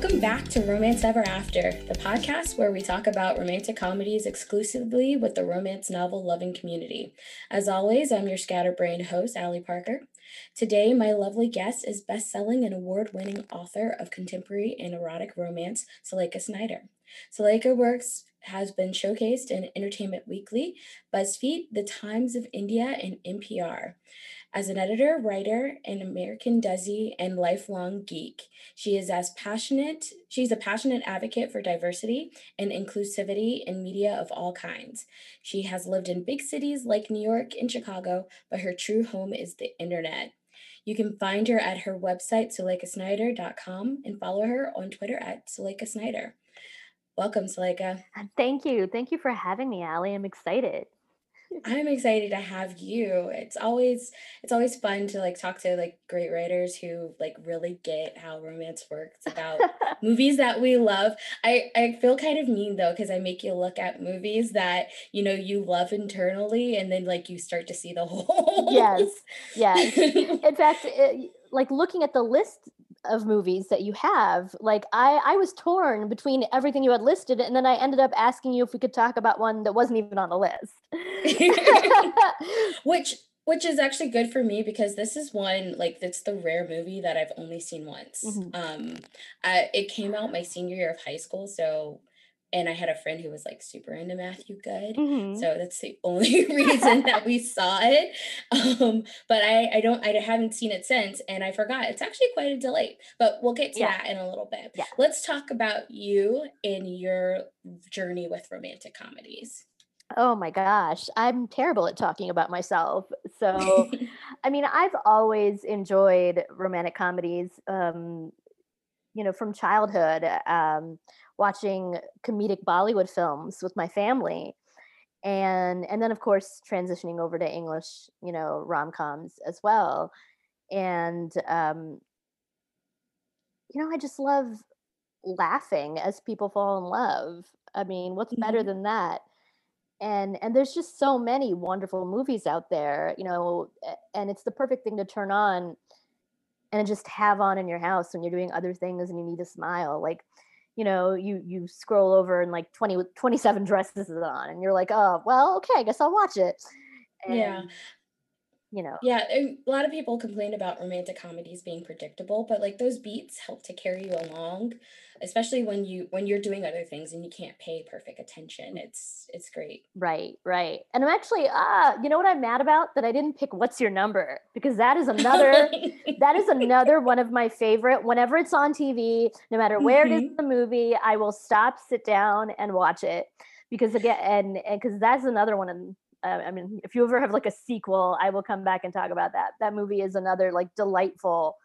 Welcome back to Romance Ever After, the podcast where we talk about romantic comedies exclusively with the romance novel loving community. As always, I'm your scatterbrained host, Allie Parker. Today, my lovely guest is best-selling and award-winning author of contemporary and erotic romance, Suleikha Snyder. Suleikha works has been showcased in Entertainment Weekly, BuzzFeed, The Times of India, and NPR. As an editor, writer, an American Desi, and lifelong geek, she is as passionate, she's a passionate advocate for diversity and inclusivity in media of all kinds. She has lived in big cities like New York and Chicago, but her true home is the internet. You can find her at her website, suleikhasnyder.com, and follow her on Twitter at Suleikha Snyder. Welcome, Suleikha. Uh, thank you. Thank you for having me, Allie. I'm excited. I'm excited to have you. It's always it's always fun to like talk to like great writers who like really get how romance works about movies that we love. I I feel kind of mean though cuz I make you look at movies that, you know, you love internally and then like you start to see the whole Yes. Yes. In fact, it, like looking at the list of movies that you have like i i was torn between everything you had listed and then i ended up asking you if we could talk about one that wasn't even on the list which which is actually good for me because this is one like it's the rare movie that i've only seen once mm-hmm. um I, it came out my senior year of high school so and I had a friend who was like super into Matthew Goode. mm-hmm. so that's the only reason that we saw it. Um, but I, I don't, I haven't seen it since, and I forgot. It's actually quite a delight, but we'll get to yeah. that in a little bit. Yeah. Let's talk about you and your journey with romantic comedies. Oh my gosh, I'm terrible at talking about myself. So, I mean, I've always enjoyed romantic comedies. Um, you know, from childhood. Um, watching comedic Bollywood films with my family. And and then of course transitioning over to English, you know, rom-coms as well. And um, you know, I just love laughing as people fall in love. I mean, what's mm-hmm. better than that? and and there's just so many wonderful movies out there you know and it's the perfect thing to turn on and just have on in your house when you're doing other things and you need to smile like you know you you scroll over and like 20 27 dresses is on and you're like oh well okay i guess i'll watch it. And, yeah you know. Yeah a lot of people complain about romantic comedies being predictable but like those beats help to carry you along especially when you when you're doing other things and you can't pay perfect attention it's it's great right right and i'm actually ah uh, you know what i'm mad about that i didn't pick what's your number because that is another that is another one of my favorite whenever it's on tv no matter where mm-hmm. it is mm-hmm. in the movie i will stop sit down and watch it because again and because that's another one of uh, I mean, if you ever have like a sequel, I will come back and talk about that. That movie is another like delightful,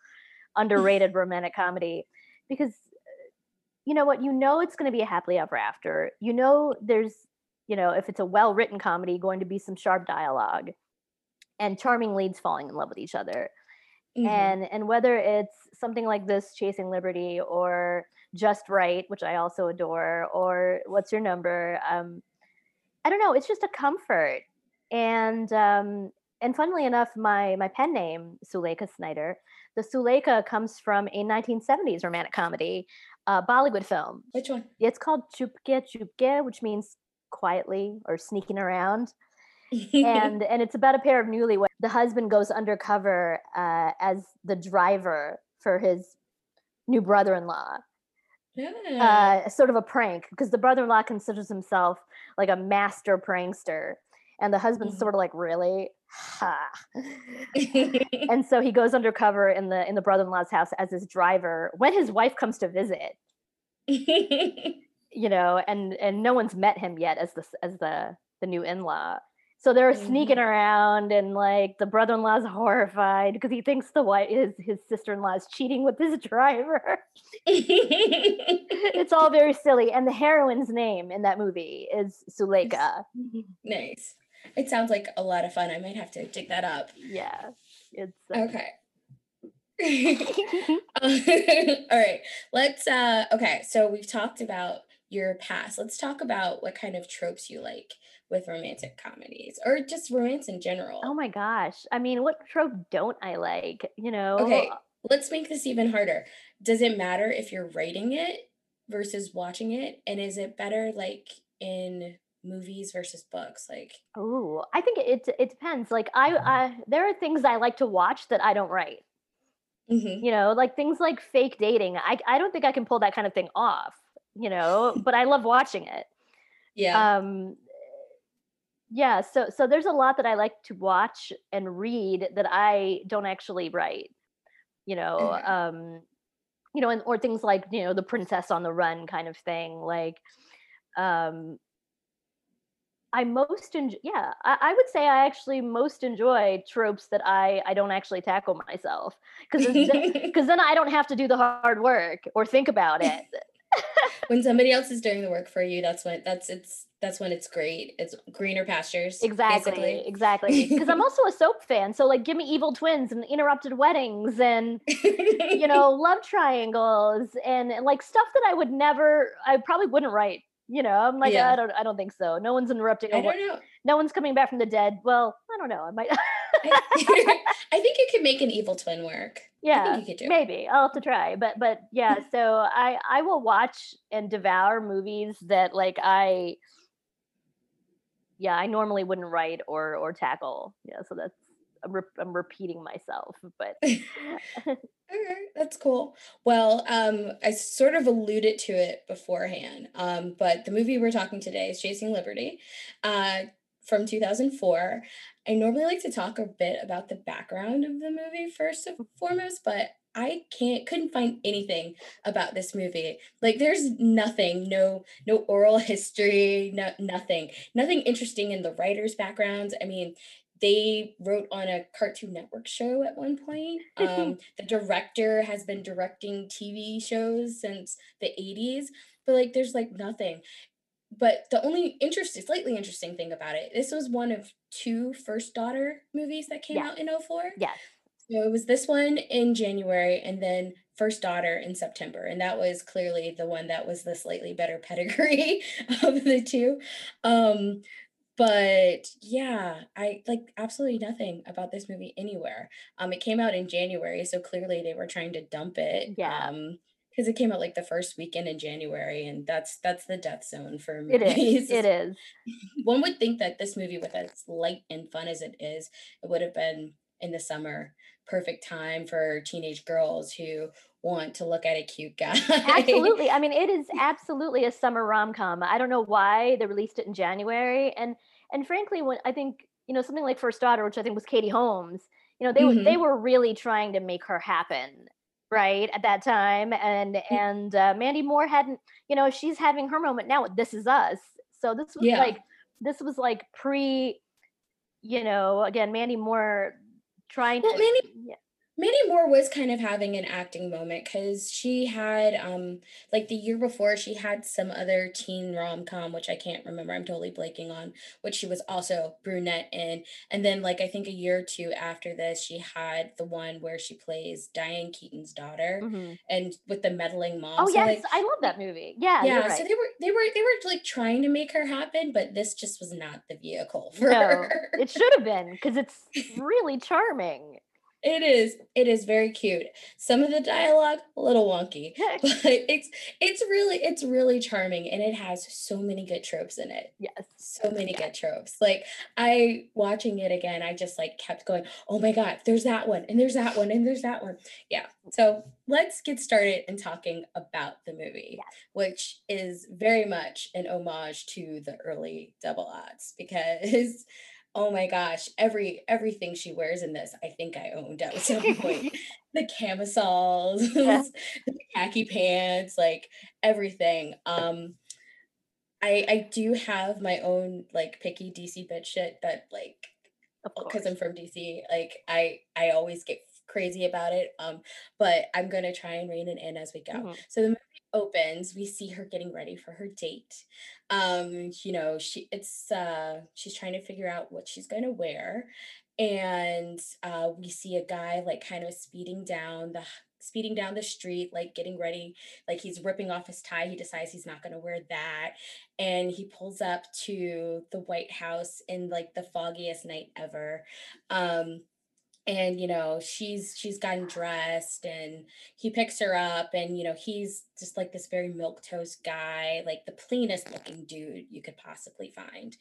underrated romantic comedy because you know what, you know it's going to be a happily ever after. You know there's, you know, if it's a well written comedy, going to be some sharp dialogue and charming leads falling in love with each other. Mm-hmm. And and whether it's something like this, Chasing Liberty, or Just Wright, which I also adore, or What's Your Number? Um, I don't know. It's just a comfort, and um, and funnily enough, my my pen name Suleikha Snyder, the Suleikha comes from a 1970s romantic comedy, uh, Bollywood film. Which one? It's called Chupke Chupke, which means quietly or sneaking around. and and it's about a pair of newlyweds. The husband goes undercover uh, as the driver for his new brother-in-law yeah. uh, sort of a prank because the brother-in-law considers himself like a master prankster and the husband's mm-hmm. sort of like really ha and so he goes undercover in the in the brother-in-law's house as his driver when his wife comes to visit you know and and no one's met him yet as the as the the new in-law so they're mm-hmm. sneaking around, and like the brother in law's horrified because he thinks the wife, is his sister in law, is cheating with his driver. it's all very silly, and the heroine's name in that movie is Suleika. Nice. It sounds like a lot of fun. I might have to dig that up. Yeah, it's uh... okay. all right let's uh okay so we've talked about your past let's talk about what kind of tropes you like with romantic comedies or just romance in general. Oh my gosh. I mean, what trope don't I like? You know? Okay. let's make this even harder. Does it matter if you're writing it versus watching it? And is it better like in movies versus books? Like, oh, I think it it depends. Like, I, I there are things I like to watch that I don't write. mm-hmm. You know, like things like fake dating. I I don't think I can pull that kind of thing off. You know, but I love watching it. yeah, Um, yeah. So so there's a lot that I like to watch and read that I don't actually write. You know, okay. um, you know, and or things like you know the Princess on the Run kind of thing. Like, um, I most enjoy, yeah, I, I would say I actually most enjoy tropes that I I don't actually tackle myself because because then I don't have to do the hard work or think about it. when somebody else is doing the work for you, that's when that's it's that's when it's great. It's greener pastures, Exactly, basically. exactly. Because I'm also a soap fan, so like, give me Evil Twins and Interrupted Weddings and you know love triangles and, and, like stuff that I would never, I probably wouldn't write. You know, I'm like, Yeah. I don't, I don't think so. No one's interrupting. I don't know. No one's coming back from the dead. Well, I don't know. I might. I, I think you could make an evil twin work. I yeah think you could do. it. maybe i'll have to try but but yeah so i i will watch and devour movies that like i yeah i normally wouldn't write or or tackle yeah so that's i'm, re- I'm repeating myself but Okay, that's cool. Well, um, I sort of alluded to it beforehand, um, but the movie we're talking today is Chasing Liberty, uh, from 2004. I normally like to talk a bit about the background of the movie first and foremost, but I can't couldn't find anything about this movie. Like there's nothing, no no oral history, no nothing. Nothing interesting in the writers' backgrounds. I mean, they wrote on a Cartoon Network show at one point. Um, the director has been directing TV shows since the 80s, but like there's like nothing. But the only interesting, slightly interesting thing about it, this was one of two First Daughter movies that came yeah out in '04. yes So it was this one in January and then First Daughter in September. And that was clearly the one that was the slightly better pedigree of the two. Um, but yeah, I like absolutely nothing about this movie anywhere. Um, it came out in January, so clearly they were trying to dump it. yeah Um, because it came out like the first weekend in January, and that's that's the death zone for me. it is movies. it is One would think that this movie, with as light and fun as it is, it would have been in the summer, perfect time for teenage girls who want to look at a cute guy. absolutely i mean it is absolutely a summer rom-com i don't know why they released it in january and and frankly when i think you know something like first daughter which i think was katie holmes you know they were they were really trying to make her happen right at that time and and uh, mandy moore hadn't you know she's having her moment now with this is us so this was Yeah. like this was like pre you know again mandy moore trying Well, to Mandy yeah, Mandy Moore was kind of having an acting moment because she had, um, like the year before, she had some other teen rom-com, which I can't remember. I'm totally blanking on, which she was also brunette in. And then, like, I think a year or two after this, she had the one where she plays Diane Keaton's daughter mhm. and with the meddling mom. oh So, yes like, i love that movie yeah yeah, so they were they were they were like trying to make her happen, but this just was not the vehicle for No, her. it should have been because it's really charming. It is. It is very cute. Some of the dialogue a little wonky, but it's it's really it's really charming and it has so many good tropes in it. yes. So many good tropes. Like I watching it again, I just like kept going, "Oh my god, there's that one and there's that one and there's that one." Yeah. So, let's get started in talking about the movie, Yes. which is very much an homage to the early double odds because Oh my gosh, every everything she wears in this, I think I owned at some point. The camisoles, yeah, the khaki pants, like everything. Um, I I do have my own like picky DC bitch shit that like because I'm from DC, like I I always get crazy about it. Um, but I'm gonna try and rein it in as we go. Mhm. So the movie opens, we see her getting ready for her date. Um, you know, she it's uh she's trying to figure out what she's gonna wear. And uh we see a guy like kind of speeding down the speeding down the street, like getting ready, like he's ripping off his tie. He decides he's not gonna wear that. And he pulls up to the White House in like the foggiest night ever. Um, and you know she's she's gotten dressed and he picks her up and you know he's just like this very milk toast guy like the cleanest looking dude you could possibly find.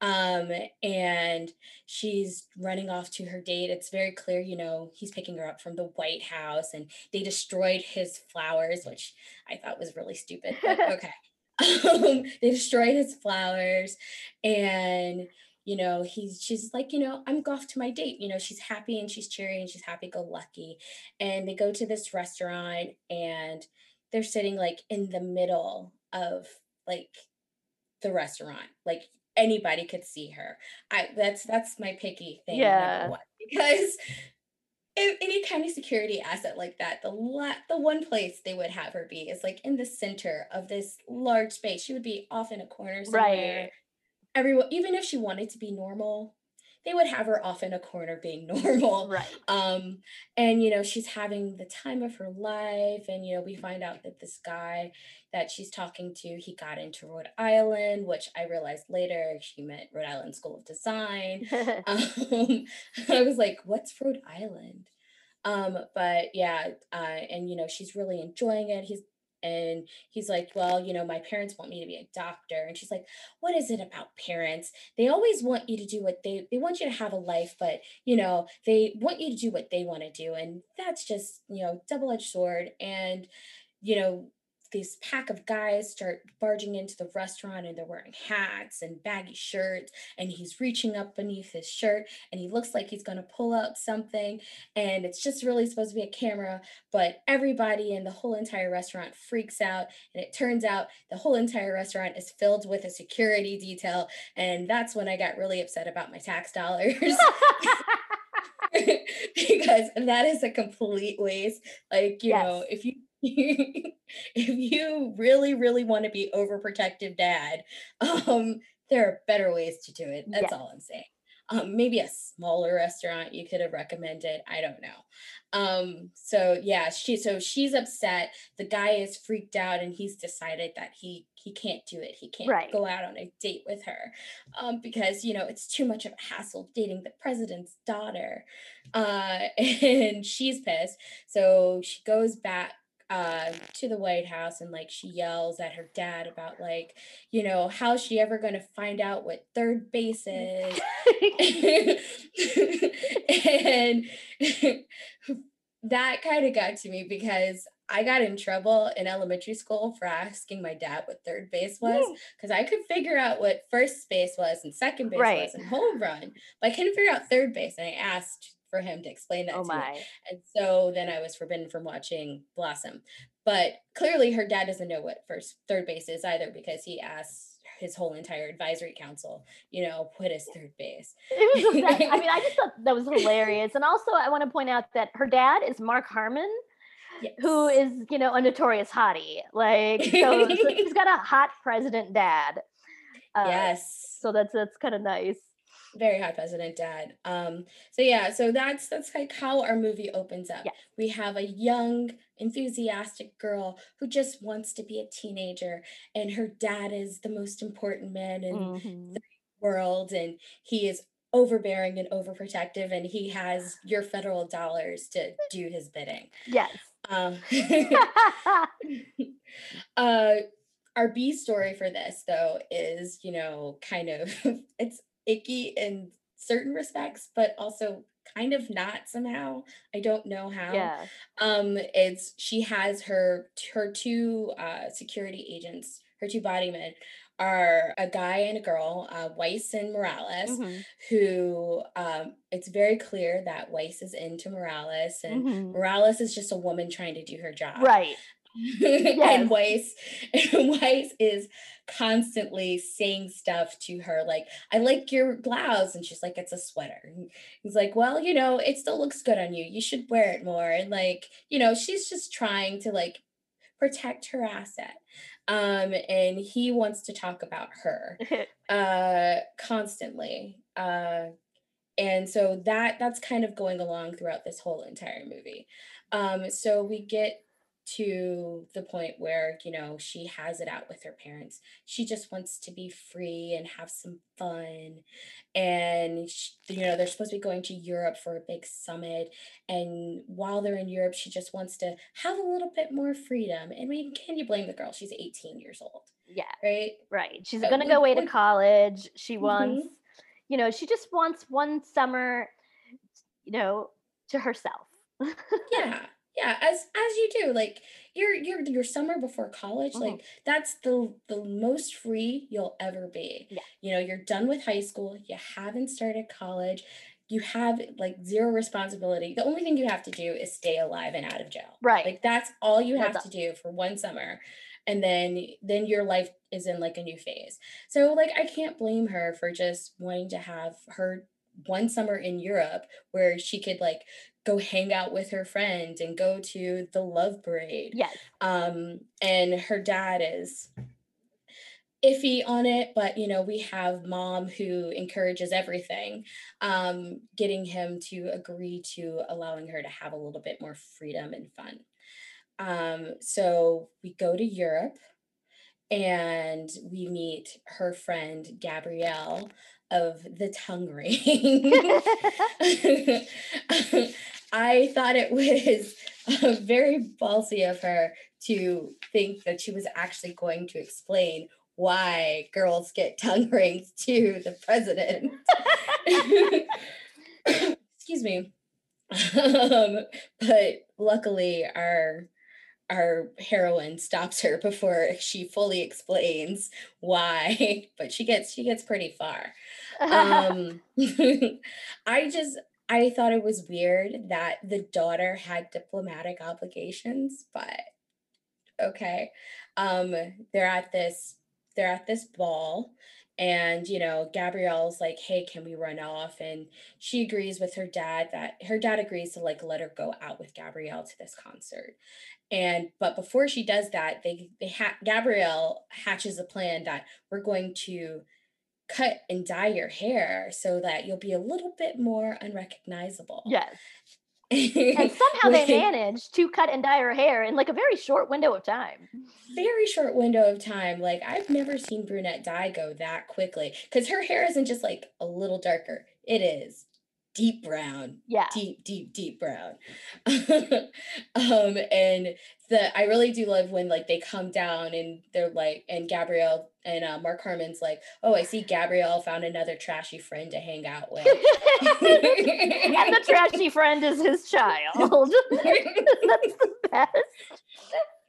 Um and she's running off to her date. It's very clear you know he's picking her up from the white house and they destroyed his flowers which i thought was really stupid but okay. Um, they destroyed his flowers and you know he's she's like you know i'm off to my date you know she's happy and she's cheery and she's happy go lucky and they go to this restaurant and they're sitting like in the middle of like the restaurant like anybody could see her. I that's that's my picky thing yeah. because if any kind of security asset like that the la- the one place they would have her be is like in the center of this large space. She would be off in a corner somewhere right everyone even if she wanted to be normal they would have her off in a corner being normal. Right. Um and you know she's having the time of her life and you know we find out that this guy that she's talking to he got into rhode island which i realized later she meant rhode island school of design. Um, i was like what's rhode island? Um but yeah uh and you know she's really enjoying it. He's and he's like well you know my parents want me to be a doctor. And she's like what is it about parents? They always want you to do what they they want you to have a life but you know they want you to do what they want to do. And that's just you know double-edged sword. And you know this pack of guys start barging into the restaurant and they're wearing hats and baggy shirts and he's reaching up beneath his shirt and he looks like he's going to pull out something and it's just really supposed to be a camera but everybody in the whole entire restaurant freaks out and it turns out the whole entire restaurant is filled with a security detail and that's when I got really upset about my tax dollars because that is a complete waste like you yes. know if you if you really, really want to be overprotective dad, um, there are better ways to do it. That's yeah. all I'm saying. Um, maybe a smaller restaurant you could have recommended. I don't know. Um, so yeah, she so she's upset. The guy is freaked out and he's decided that he he can't do it. He can't right. go out on a date with her. Um, because you know it's too much of a hassle dating the president's daughter. Uh, and she's pissed. So she goes back uh, to the White House and like she yells at her dad about like, you know, how's she ever going to find out what third base is? and that kind of got to me because I got in trouble in elementary school for asking my dad what third base was because I could figure out what first base was and second base right. was and home run, but I couldn't figure out third base. And I asked for him to explain that oh to my. me. And so then I was forbidden from watching Blossom. But clearly her dad doesn't know what first third base is either because he asks his whole entire advisory council, you know, what is third base? It was I mean, I just thought that was hilarious. And also I want to point out that her dad is Mark Harmon. Yes. Who is, you know, a notorious hottie. Like so, so he's got a hot president dad. Uh, yes. So that's that's kind of nice very high president dad. Um so yeah so that's that's like how our movie opens up. We have a young enthusiastic girl who just wants to be a teenager and her dad is the most important man in mm-hmm. the world and he is overbearing and overprotective and he has your federal dollars to do his bidding. Yes. Um uh our B story for this though is, you know, kind of it's icky in certain respects, but also kind of not somehow. I don't know how. Yeah. Um, it's she has her her two uh security agents, her two bodymen are a guy and a girl, uh, Weiss and Morales, mm-hmm. who um, it's very clear that Weiss is into Morales, and mm-hmm. Morales is just a woman trying to do her job. Right. yes. and Weiss and Weiss is constantly saying stuff to her like I like your blouse and she's like it's a sweater. And he's like, "Well, you know, it still looks good on you. You should wear it more." And like, you know, she's just trying to like protect her asset. Um and he wants to talk about her uh constantly. Uh and so that that's kind of going along throughout this whole entire movie. Um so we get to the point where, you know, she has it out with her parents. She just wants to be free and have some fun. And, sh you know, they're supposed to be going to Europe for a big summit. And while they're in Europe, she just wants to have a little bit more freedom. And I mean, can you blame the girl? She's 18 years old, Yeah, right? right. She's gonna when go away to college. She wants, Mhm. you know, she just wants one summer, you know, to herself. Yeah. Yeah, as as you do. Like your your your summer before college, Mhm. like that's the the most free you'll ever be. Yeah. You know, you're done with high school, you haven't started college, you have like zero responsibility. The only thing you have to do is stay alive and out of jail. Right. Like that's all you have to do for one summer. And then then your life is in like a new phase. So like I can't blame her for just wanting to have her one summer in Europe where she could like go hang out with her friends and go to the love parade. Yes. Um and her dad is iffy on it, but you know, we have mom who encourages everything, um, getting him to agree to allowing her to have a little bit more freedom and fun. Um, so we go to Europe and we meet her friend Gabrielle of the tongue ring. I thought it was uh, very ballsy of her to think that she was actually going to explain why girls get tongue rings to the president. Excuse me. Um, but luckily, our our heroine stops her before she fully explains why. But she gets she gets pretty far. Um, I just I thought it was weird that the daughter had diplomatic obligations, but okay. Um, they're at this they're at this ball and you know gabrielle's like hey can we run off and she agrees with her dad that her dad agrees to like let her go out with gabrielle to this concert and but before she does that they they ha- gabrielle hatches a plan that we're going to cut and dye your hair so that you'll be a little bit more unrecognizable yes. And somehow they managed to cut and dye her hair in like a very short window of time. very short window of time. Like I've never seen brunette dye go that quickly because her hair isn't just like a little darker. It is deep brown, Yeah. deep, deep, deep brown. um, and the I really do love when like they come down and they're like, and Gabrielle and uh, Mark Harmon's like, oh, I see Gabrielle found another trashy friend to hang out with. and the trashy friend is his child. That's the best.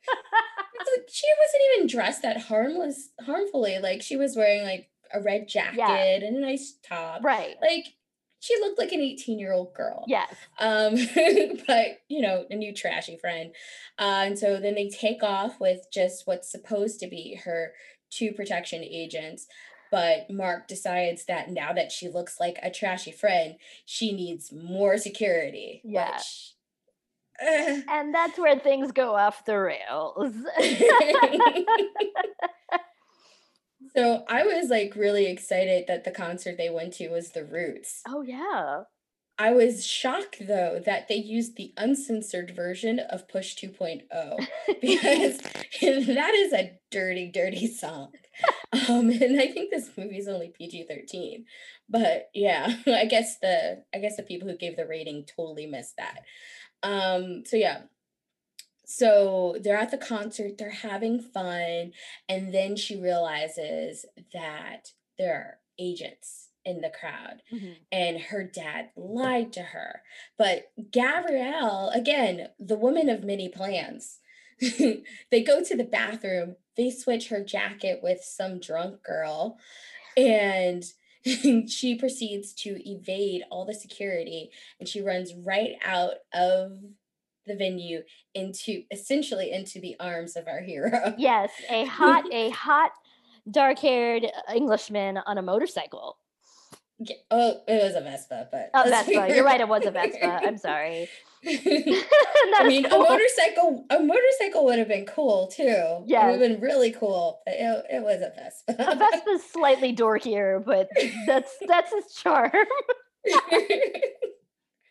Like, she wasn't even dressed that harmless harmfully. Like she was wearing like a red jacket and a nice top. Right. Like she looked like an 18 year old girl. Yes. Um, but you know, a new trashy friend. Uh, and so then they take off with just what's supposed to be her two protection agents. But Mark decides that now that she looks like a trashy friend, she needs more security. Yeah. Which, uh, And that's where things go off the rails. so I was like really excited that the concert they went to was The Roots. oh yeah. I was shocked though that they used the uncensored version of Push 2.0 because that is a dirty, dirty song. Um, and I think this movie's only PG-13. But yeah, I guess the I guess the people who gave the rating totally missed that. Um, so yeah. So they're at the concert, they're having fun, and then she realizes that there are agents in the crowd Mhm. and her dad lied to her. But Gabrielle, again, the woman of many plans, they go to the bathroom, they switch her jacket with some drunk girl, and she proceeds to evade all the security and she runs right out of the venue into essentially into the arms of our hero. Yes, a hot, a hot, dark-haired Englishman on a motorcycle. Yeah, Oh, it was a Vespa, but Oh, Vespa. You're right. It was a Vespa. I'm sorry. I mean, a motorcycle, a motorcycle would have been cool too. Yeah, it would have been really cool, but it, it was a Vespa. A Vespa's slightly dorkier, but that's that's his charm.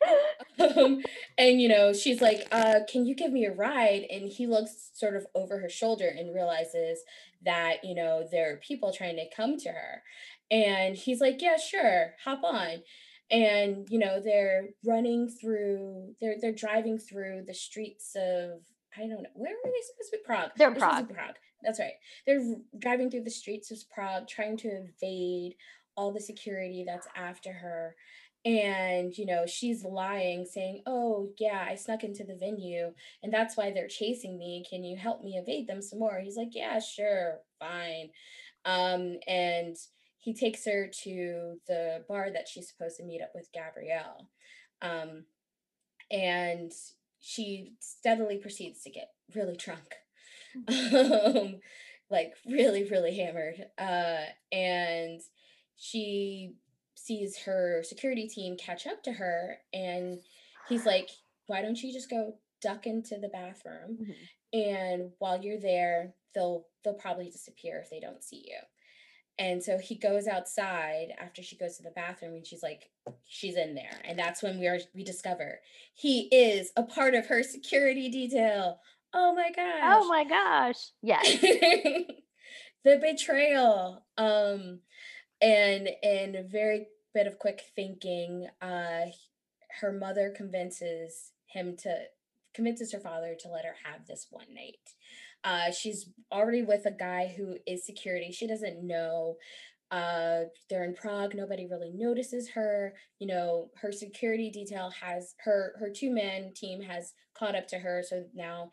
um, and you know, she's like, uh, "Can you give me a ride?" And he looks sort of over her shoulder and realizes that you know there are people trying to come to her, and he's like, "Yeah, sure, hop on." And you know, they're running through, they're they're driving through the streets of I don't know where were they supposed to be Prague. They're in Prague. Prague. That's right. They're driving through the streets of Prague, trying to evade all the security that's after her and you know she's lying saying oh yeah i snuck into the venue and that's why they're chasing me. Can you help me evade them some more? He's like yeah sure fine. Um and he takes her to the bar that she's supposed to meet up with gabrielle. Um and she steadily proceeds to get really drunk. Mm. um like really really hammered. Uh and she sees her security team catch up to her and he's like why don't you just go duck into the bathroom? Mm-hmm. and while you're there they'll they'll probably disappear if they don't see you. And so he goes outside after she goes to the bathroom and she's like she's in there. And that's when we are we discover he is a part of her security detail. Oh my gosh. oh my gosh. Yes. The betrayal. Um and in a very bit of quick thinking, uh, her mother convinces him to convinces her father to let her have this one night. Uh, she's already with a guy who is security. She doesn't know. Uh, they're in Prague. Nobody really notices her. You know, her security detail has her her two man team has caught up to her. So now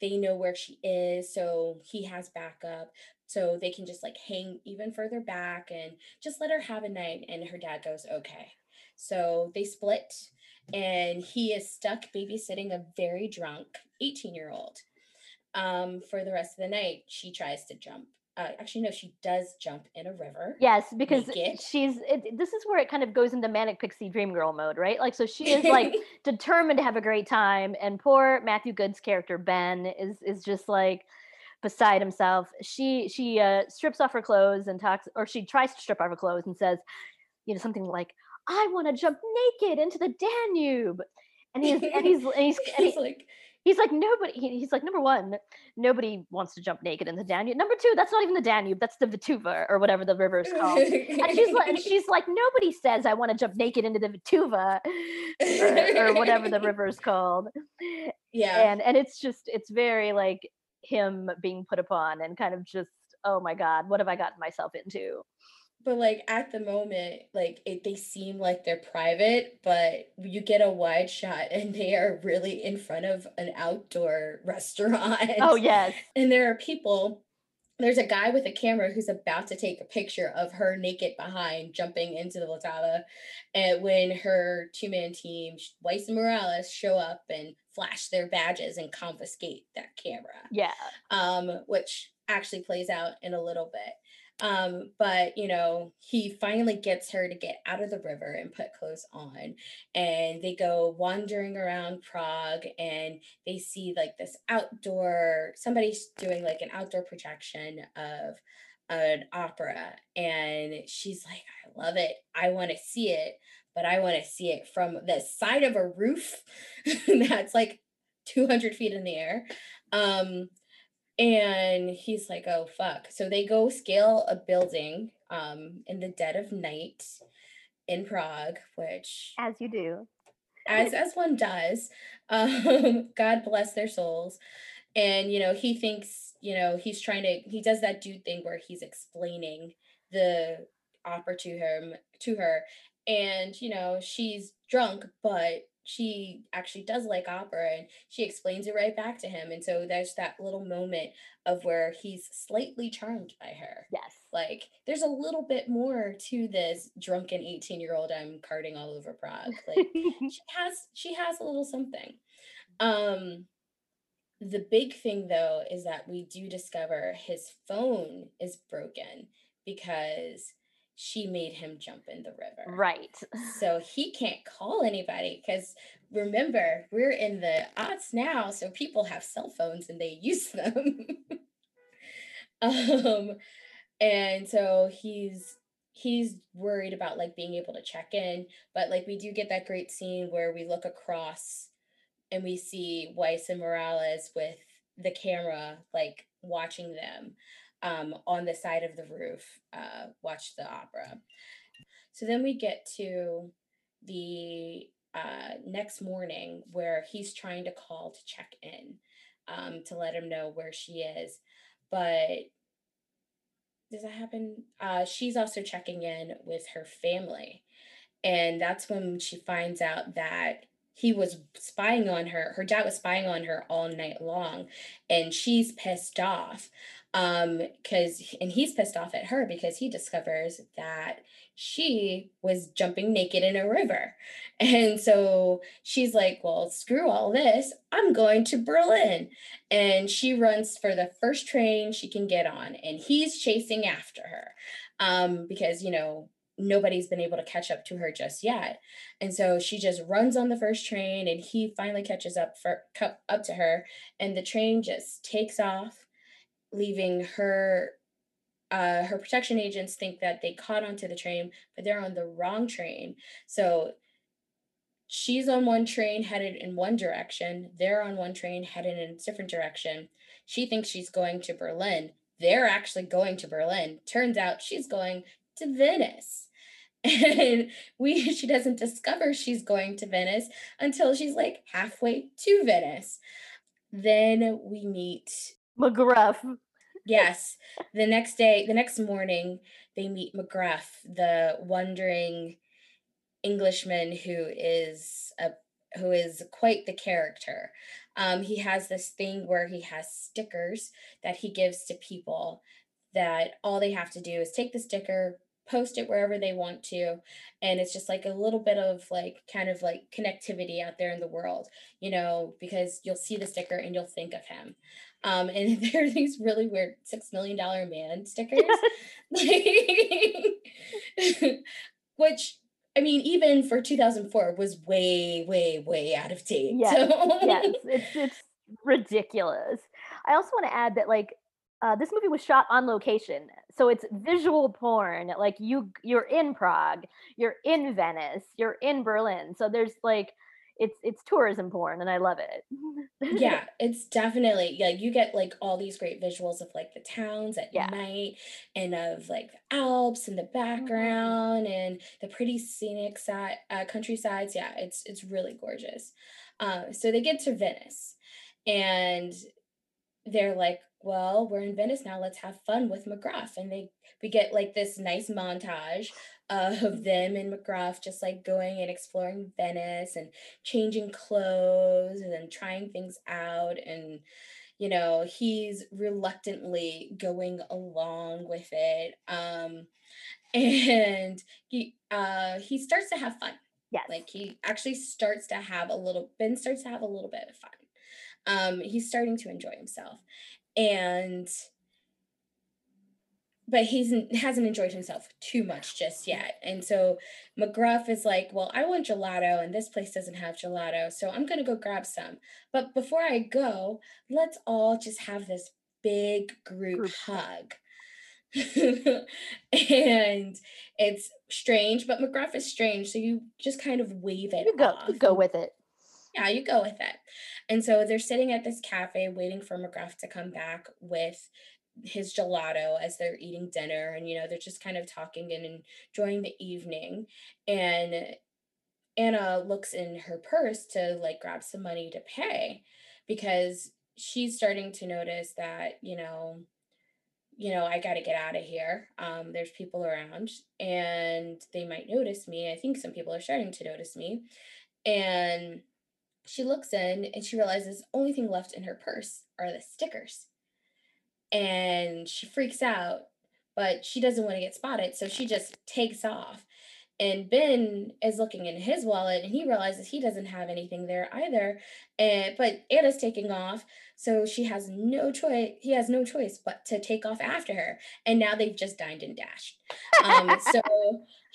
they know where she is. So he has backup so they can just like hang even further back and just let her have a night and her dad goes okay. So they split and he is stuck babysitting a very drunk 18 year old um, for the rest of the night she tries to jump uh, actually no she does jump in a river. Yes because she's it, this is where it kind of goes into manic pixie dream girl mode right? Like so she is like determined to have a great time and poor matthew goode's character ben is is just like beside himself. She she uh, strips off her clothes and talks, or she tries to strip off her clothes and says, you know, something like, "I want to jump naked into the Danube," and he's and he's and he's, and he's like. He's like nobody. he's like number one, nobody wants to jump naked in the Danube. Number two, that's not even the Danube. That's the Vituva or whatever the river is called. and she's like, and she's like, nobody says I want to jump naked into the Vituva or, or whatever the river is called. Yeah, and and it's just it's very like him being put upon and kind of just oh my god what have i gotten myself into but like at the moment like it, they seem like they're private but you get a wide shot and they are really in front of an outdoor oh, restaurant oh yes and there are people there's a guy with a camera who's about to take a picture of her naked behind jumping into the Vltava. And when her two man team, Weiss and Morales, show up and flash their badges and confiscate that camera. Yeah. Um, which actually plays out in a little bit. Um, but you know, he finally gets her to get out of the river and put clothes on. And they go wandering around Prague and they see like this outdoor, somebody's doing like an outdoor projection of an opera. And she's like, I love it. I want to see it, but I want to see it from the side of a roof that's like 200 feet in the air. Um, and he's like, oh, fuck. So they go scale a building um, in the dead of night in Prague, which. As you do. As, as one does. Um, God bless their souls. And, you know, he thinks, you know, he's trying to, he does that dude thing where he's explaining the opera to him, to her. And, you know, she's drunk, but she actually does like opera and she explains it right back to him and so there's that little moment of where he's slightly charmed by her. Yes. Like there's a little bit more to this drunken 18 year old i'm carting all over prague. Like she has she has a little something. Um the big thing though is that we do discover his phone is broken because she made him jump in the river. Right. So he can't call anybody because remember, we're in the odds now, so people have cell phones and they use them. um, and so he's he's worried about like being able to check in, but like we do get that great scene where we look across and we see Weiss and Morales with the camera like watching them um, on the side of the roof uh, watch the opera. So then we get to the uh, next morning where he's trying to call to check in um, to let him know where she is. But does that happen? Uh, she's also checking in with her family. And that's when she finds out that he was spying on her. Her dad was spying on her all night long. And she's pissed off um because and he's pissed off at her because he discovers that she was jumping naked in a river. And so she's like well screw all this. I'm going to berlin. And she runs for the first train she can get on and he's chasing after her um because you know nobody's been able to catch up to her just yet. And so she just runs on the first train and he finally catches up for up to her and the train just takes off leaving her uh, her protection agents think that they caught onto the train, but they're on the wrong train. So she's on one train headed in one direction. They're on one train headed in a different direction. She thinks she's going to Berlin. They're actually going to Berlin. Turns out she's going to Venice. And we she doesn't discover she's going to Venice until she's like halfway to Venice. Then we meet McGruff. Yes. The next day, the next morning, they meet McGruff, the wandering Englishman who is a who is quite the character. Um, he has this thing where he has stickers that he gives to people that all they have to do is take the sticker, post it wherever they want to and it's just like a little bit of like kind of like connectivity out there in the world you know because you'll see the sticker and you'll think of him um and there are these really weird six million dollar man stickers which I mean, even for 2004 was way, way, way out of date. Yes, so. yes, it's it's ridiculous. I also want to add that like uh, this movie was shot on location so it's visual porn like you you're in prague you're in venice you're in berlin so there's like it's it's tourism porn and i love it yeah it's definitely like you get like all these great visuals of like the towns at yeah. night and of like the alps in the mm-hmm. background mm-hmm. and the pretty scenic side uh, countrysides yeah it's it's really gorgeous uh, so they get to venice and they're like well, we're in Venice now. Let's have fun with McGruff. And they we get like this nice montage of them and McGruff just like going and exploring Venice and changing clothes and then trying things out. And, you know, he's reluctantly going along with it. Um, and he uh he starts to have fun. Yes. Like he actually starts to have a little Ben starts to have a little bit of fun. Um, he's starting to enjoy himself and but he's hasn't enjoyed himself too much just yet. And so McGruff is like, "Well, I want gelato, and this place doesn't have gelato, so I'm gonna go grab some. But before I go, let's all just have this big group, group. hug." and it's strange, but McGruff is strange, so you just kind of wave it. You go, off. go with it. Yeah, you go with it. And so they're sitting at this cafe waiting for McGruff to come back with his gelato as they're eating dinner. And, you know, they're just kind of talking and enjoying the evening. And Anna looks in her purse to like grab some money to pay because she's starting to notice that, you know, you know, I got to get out of here. Um, there's people around and they might notice me. I think some people are starting to notice me. And she looks in and she realizes the only thing left in her purse are the stickers. And she freaks out, but she doesn't want to get spotted, so she just takes off. And Ben is looking in his wallet and he realizes he doesn't have anything there either. And but Anna's taking off, so she has no choice. He has no choice but to take off after her. And now they've just dined and dashed. Um, so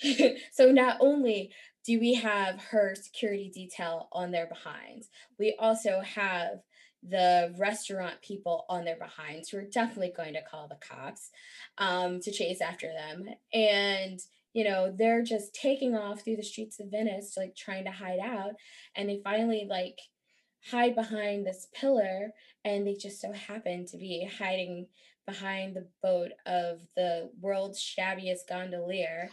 so not only do we have her security detail on their behinds? We also have, the restaurant people on their behinds who are definitely going to call the cops um, to chase after them. And, you know, they're just taking off through the streets of Venice, like trying to hide out. And they finally, like, hide behind this pillar and they just so happen to be hiding behind the boat of the world's shabbiest gondolier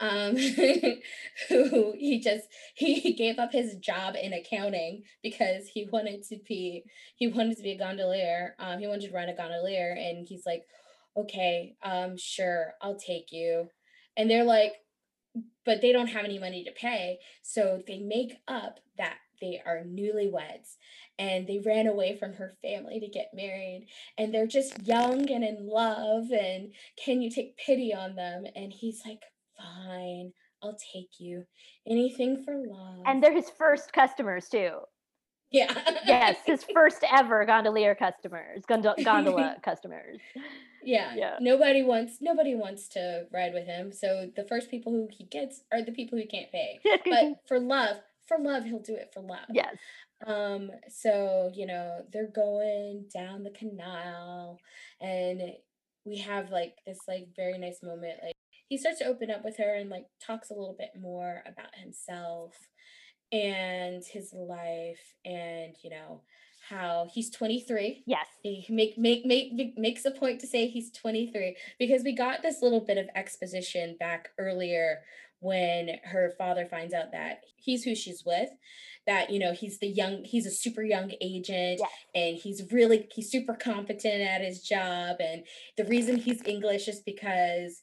um who he just he gave up his job in accounting because he wanted to be he wanted to be a gondolier um he wanted to run a gondolier and he's like okay um sure i'll take you. And they're like but they don't have any money to pay. So they make up that they are newlyweds and they ran away from her family to get married and they're just young and in love and can you take pity on them? And he's like fine i'll take you anything for love And they're his first customers too. yeah Yes, his first ever gondolier customers, gondol- gondola customers. yeah yeah. nobody wants nobody wants to ride with him so the first people who he gets are the people who can't pay but for love for love he'll do it for love yes. Um, so you know, they're going down the canal and we have like this like very nice moment. Like he starts to open up with her and like talks a little bit more about himself and his life and you know how he's 23 Yes. he make, make make make makes a point to say he's 23 because we got this little bit of exposition back earlier when her father finds out that he's who she's with that you know he's the young he's a super young agent Yes. and he's really he's super competent at his job and the reason he's english is because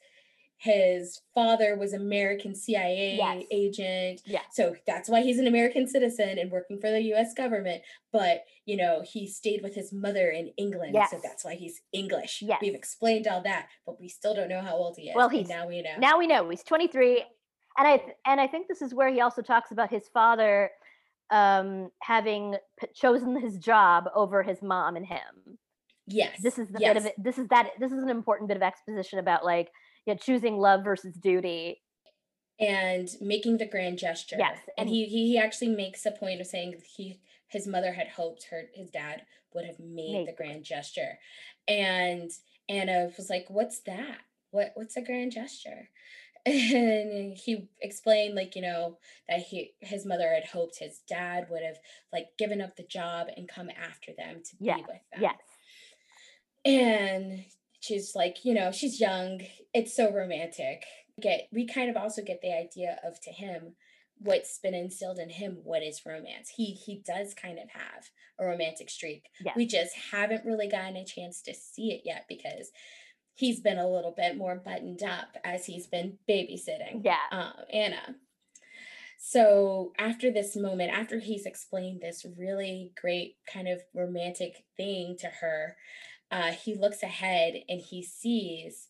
his father was american cia Yes. agent Yeah. so that's why he's an American citizen and working for the US government. But, you know, he stayed with his mother in England. So that's why he's English. Yes. We've explained all that, but we still don't know how old he is. Well, he's- now we know. Now we know he's 23, and I and I think this is where he also talks about his father um having p- chosen his job over his mom and him. yes. This is the yes. bit of it. This is that. This is an important bit of exposition about like yeah, choosing love versus duty. and making the grand gesture. Yes, And he, he he actually makes a point of saying he his mother had hoped her his dad would have made Made the grand gesture. And Anna was like, What's that? What what's a grand gesture? And he explained like, you know, that he his mother had hoped his dad would have like given up the job and come after them to Yeah, be with them. Yes. And she's like, you know, she's young. It's so romantic. Get we kind of also get the idea of to him what's been instilled in him what is romance. He he does kind of have a romantic streak. Yes. We just haven't really gotten a chance to see it yet because he's been a little bit more buttoned up as he's been babysitting Yeah. um, Anna. So after this moment, after he's explained this really great kind of romantic thing to her, uh, he looks ahead and he sees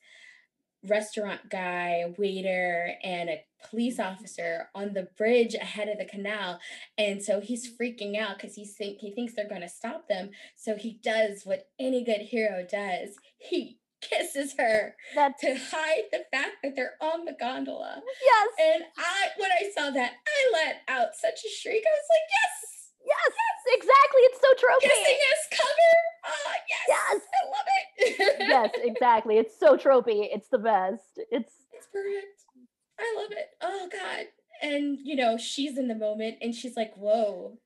restaurant guy, waiter, and a police officer on the bridge ahead of the canal. And so he's freaking out because he think he thinks they're gonna stop them. So he does what any good hero does. He kisses her That's to hide the fact that they're on the gondola. yes. And I, when I saw that, I let out such a shriek. I was like, yes, Yes. Exactly. It's so tropey. kissing is cover. Ah, yes, Yes. I love it. yes. Exactly. It's so tropey. It's the best. It's it's perfect. I love it. Oh God. And you know, she's in the moment, and she's like, whoa.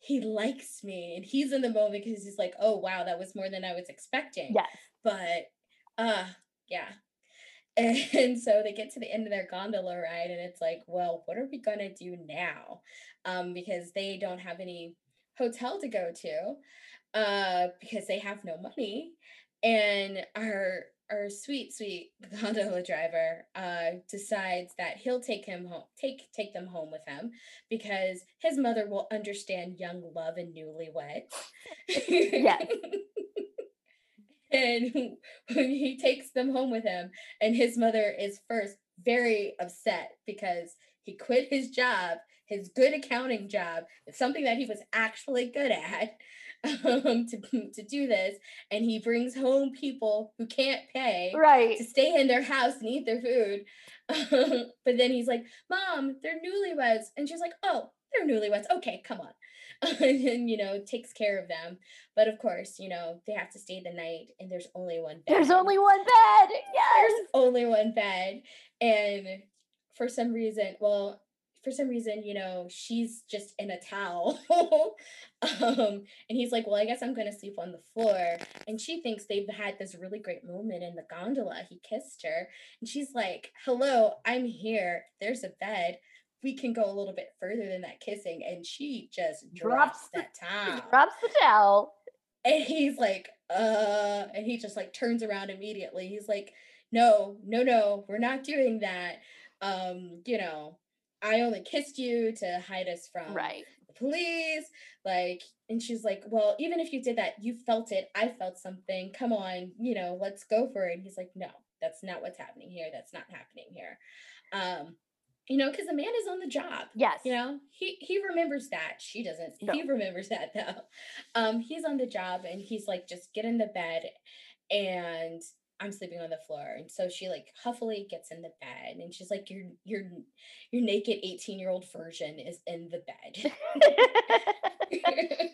He likes me, and he's in the moment because he's like, "Oh wow, that was more than I was expecting." yes. but uh yeah and so they get to the end of their gondola ride and it's like well what are we gonna do now? Um because they don't have any hotel to go to uh because they have no money. And our our sweet sweet gondola driver uh decides that he'll take him home take take them home with him because his mother will understand young love and newlyweds. Yes. and he takes them home with him and his mother is first very upset because he quit his job his good accounting job something that he was actually good at um, to, to do this and he brings home people who can't pay Right. to stay in their house and eat their food but then he's like mom they're newlyweds and she's like oh they're newlyweds okay come on and you know takes care of them. But of course you know they have to stay the night and there's only one bed. There's only one bed. Yes. there's only one bed. And for some reason well for some reason you know she's just in a towel. Um and he's like well i guess i'm gonna sleep on the floor. And she thinks they've had this really great moment in the gondola. He kissed her. And she's like hello i'm here. There's a bed we can go a little bit further than that kissing and she just drops, Drops the- that towel Drops the towel. and he's like, uh, and he just like turns around immediately. He's like, no, no, no, we're not doing that. Um, you know, I only kissed you to hide us from Right. the police. Like, and she's like, well, even if you did that, you felt it. I felt something. Come on, you know, let's go for it. And he's like, no, that's not what's happening here. That's not happening here. Um, you know, because the man is on the job Yes. you know? He he remembers that. She doesn't. No. he remembers that though. Um he's on the job and he's like just get in the bed and i'm sleeping on the floor. And so she like huffily gets in the bed and she's like your your your naked 18 year old version is in the bed.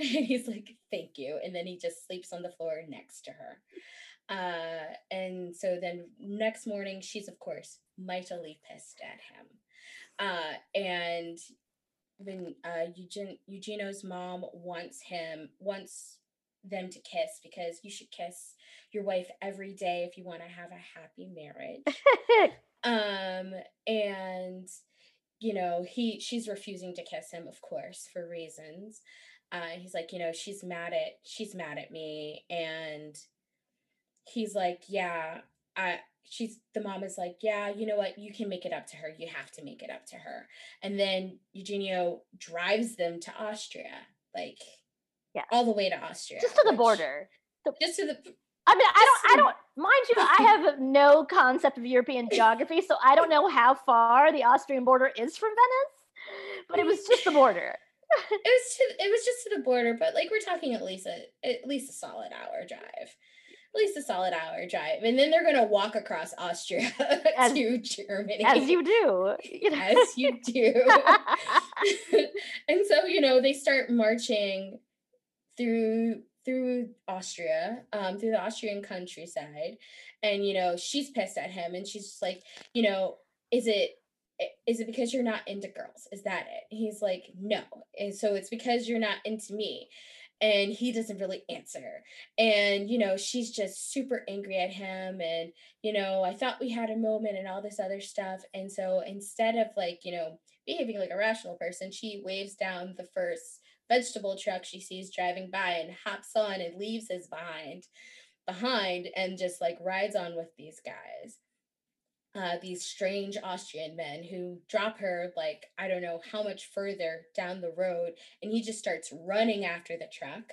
And he's like thank you. And then he just sleeps on the floor next to her. Uh and so then next morning she's of course mightily pissed at him. Uh and when uh Eugen- Eugenio's mom wants him wants them to kiss because you should kiss your wife every day if you want to have a happy marriage. Um and you know he she's refusing to kiss him of course for reasons. Uh he's like you know she's mad at she's mad at me. And he's like yeah i she's the mom is like yeah you know what you can make it up to her you have to make it up to her and then eugenio drives them to austria like Yeah. all the way to austria Just to the which- border. just to the I mean, I don't, I don't, mind you, I have no concept of European geography, so I don't know how far the Austrian border is from Venice, but it was just the border. it was to, it was just to the border, but like we're talking at least a at least a solid hour drive. At least a solid hour drive. And then they're gonna walk across Austria As- to Germany. As you do. You know? as you do. and so, you know, they start marching through through Austria, um, through the Austrian countryside. And, you know, she's pissed at him and she's just like, you know, is it is it because you're not into girls? Is that it? He's like, no. And so it's because you're not into me. And he doesn't really answer. And, you know, she's just super angry at him. And, you know, I thought we had a moment and all this other stuff. And so instead of like, you know, behaving like a rational person, she waves down the first vegetable truck she sees driving by and hops on and leaves his behind behind and just like rides on with these guys uh, these strange Austrian men who drop her like I don't know how much further down the road, and he just starts running after the truck.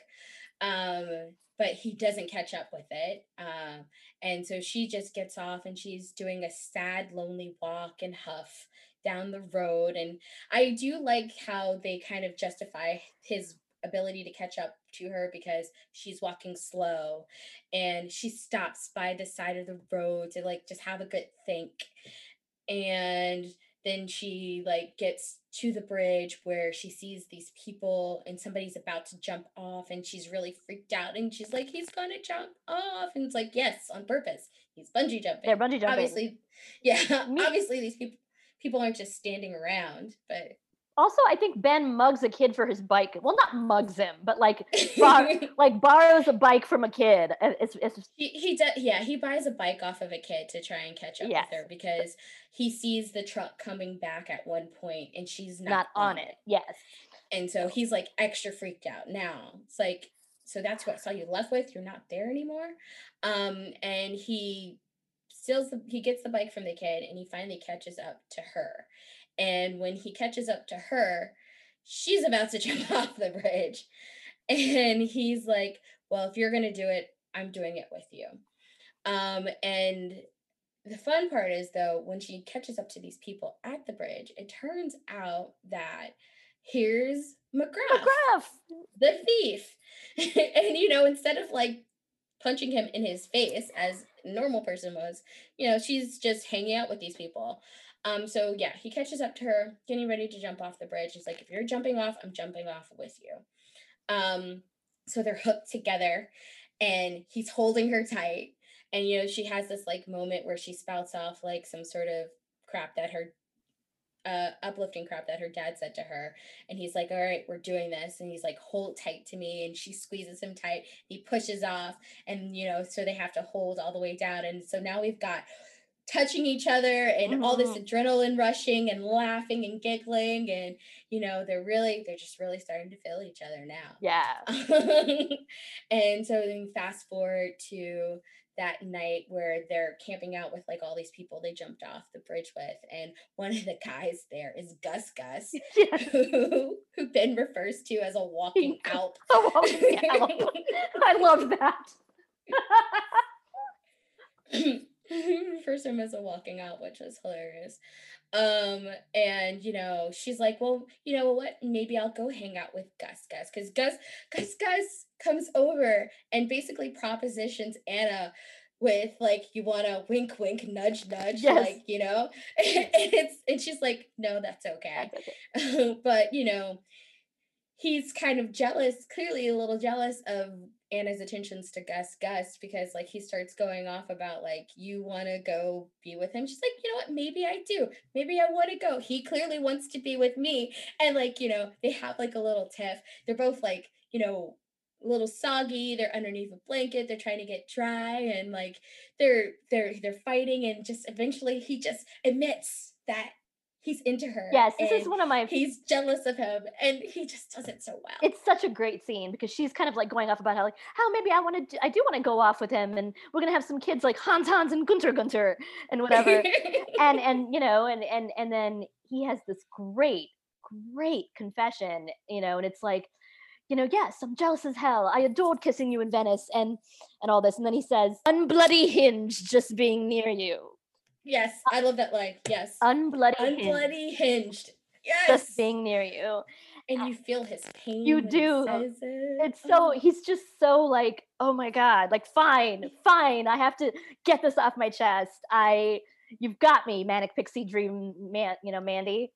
Um, but he doesn't catch up with it. Um, and so she just gets off and she's doing a sad, lonely walk and huff down the road. And I do like how they kind of justify his ability to catch up to her because she's walking slow and she stops by the side of the road to like just have a good think. And then she like gets to the bridge where she sees these people and somebody's about to jump off and she's really freaked out and she's like he's gonna jump off. And it's like yes on purpose. He's bungee jumping. They're bungee jumping. obviously yeah Me- obviously these people people aren't just standing around but Also, I think Ben mugs a kid for his bike. Well, not mugs him, but like bar- like borrows a bike from a kid. It's, it's He he does yeah, he buys a bike off of a kid to try and catch up Yes. with her because he sees the truck coming back at one point and she's not, not on it. Yes. And so he's like extra freaked out now. It's like so that's what so you left with, you're not there anymore. Um and he steals the he gets the bike from the kid and he finally catches up to her. And when he catches up to her, she's about to jump off the bridge. And he's like, Well, if you're gonna do it, I'm doing it with you. Um, and the fun part is though, when she catches up to these people at the bridge, it turns out that here's McGrath, McGrath. the thief. and you know, instead of like punching him in his face as normal person was, you know, she's just hanging out with these people. Um, so yeah, he catches up to her, getting ready to jump off the bridge. He's like, if you're jumping off, I'm jumping off with you. Um, so they're hooked together and he's holding her tight. And you know, she has this like moment where she spouts off like some sort of crap that her uh, uplifting crap that her dad said to her. And he's like, All right, we're doing this. And he's like, Hold tight to me. And she squeezes him tight. He pushes off. And, you know, so they have to hold all the way down. And so now we've got touching each other and mm-hmm. all this mm-hmm. adrenaline rushing and laughing and giggling and you know they're really they're just really starting to feel each other now yeah and so then fast forward to that night where they're camping out with like all these people they jumped off the bridge with and one of the guys there is gus gus yes. who, who ben refers to as a walking walking alp i love that refers to him as a walking out, which is hilarious. Um, and you know, she's like, Well, you know what? Maybe I'll go hang out with Gus Gus. Cause Gus Gus Gus comes over and basically propositions Anna with like you want to wink wink nudge nudge yes. like you know and it's and she's like no that's okay, that's okay. but you know he's kind of jealous clearly a little jealous of Anna's attentions to Gus Gus because like he starts going off about like you want to go be with him. She's like, "You know what? Maybe I do. Maybe I want to go. He clearly wants to be with me." And like, you know, they have like a little tiff. They're both like, you know, a little soggy they're underneath a blanket they're trying to get dry and like they're they're they're fighting and just eventually he just admits that he's into her. Yes, this is one of my. He's jealous of him, and he just does it so well. It's such a great scene because she's kind of like going off about how like how maybe I want to I do want to go off with him, and we're gonna have some kids like Hans Hans and Gunter Gunter and whatever, and and you know and and and then he has this great great confession, you know, and it's like. You know, yes, I'm jealous as hell. I adored kissing you in Venice and and all this. And then he says, "Unbloody hinge just being near you." Yes, uh, I love that line. Yes. Unbloody Unbloody hinged. hinged. Yes. Just being near you. And uh, you feel his pain. You do. It. It's so oh. he's just so like, oh my God, like fine, fine. I have to get this off my chest. I you've got me, manic pixie dream man, you know, Mandy.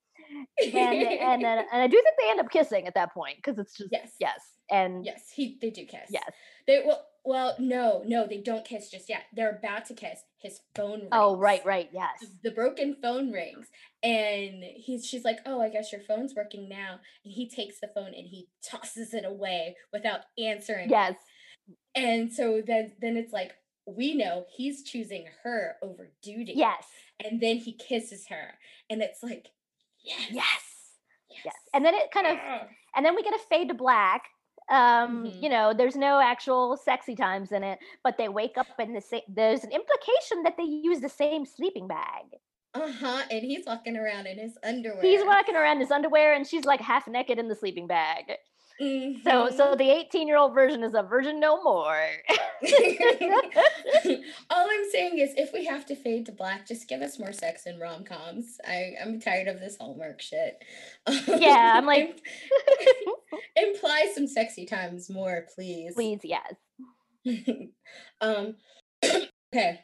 And and then and I do think they end up kissing at that point because it's just yes, yes. And yes, he they do kiss. Yes. They well well, no, no, they don't kiss just yet. They're about to kiss. His phone rings. Oh, right, right, yes. The broken phone rings. And he's she's like, Oh, I guess your phone's working now. And he takes the phone and he tosses it away without answering. Yes. And so then then it's like, we know he's choosing her over duty. Yes. And then he kisses her. And it's like, yes. Yes. Yes. yes. And then it kind of and then we get a fade to black um mm-hmm. you know there's no actual sexy times in it but they wake up in the same there's an implication that they use the same sleeping bag. Uh-huh and he's walking around in his underwear. he's walking around in his underwear and she's like half naked in the sleeping bag Mm-hmm. So so the 18 year old version is a virgin no more. All I'm saying is if we have to fade to black, just give us more sex in rom coms. I I'm tired of this Hallmark shit. Yeah, I'm like imply some sexy times more, please. Please, yes. um okay.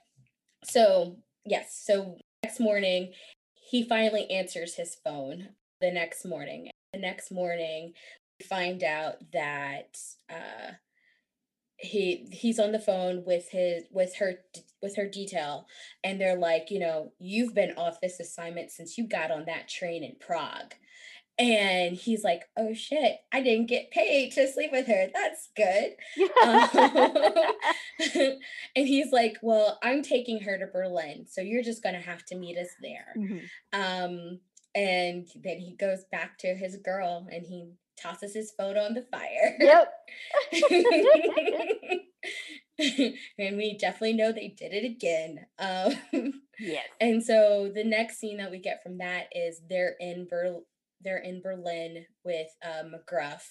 So yes, so next morning he finally answers his phone the next morning. The next morning, find out that uh, he he's on the phone with his with her with her detail and they're like you know you've been off this assignment since you got on that train in prague. And he's like oh shit i didn't get paid to sleep with her. That's good. Um, and he's like well i'm taking her to berlin so you're just gonna have to meet us there. Mm-hmm. um, and then he goes back to his girl and he tosses his phone on the fire. Yep. and we definitely know they did it again. Um, yes. And so the next scene that we get from that is they're in Ber- they're in Berlin with uh, McGruff,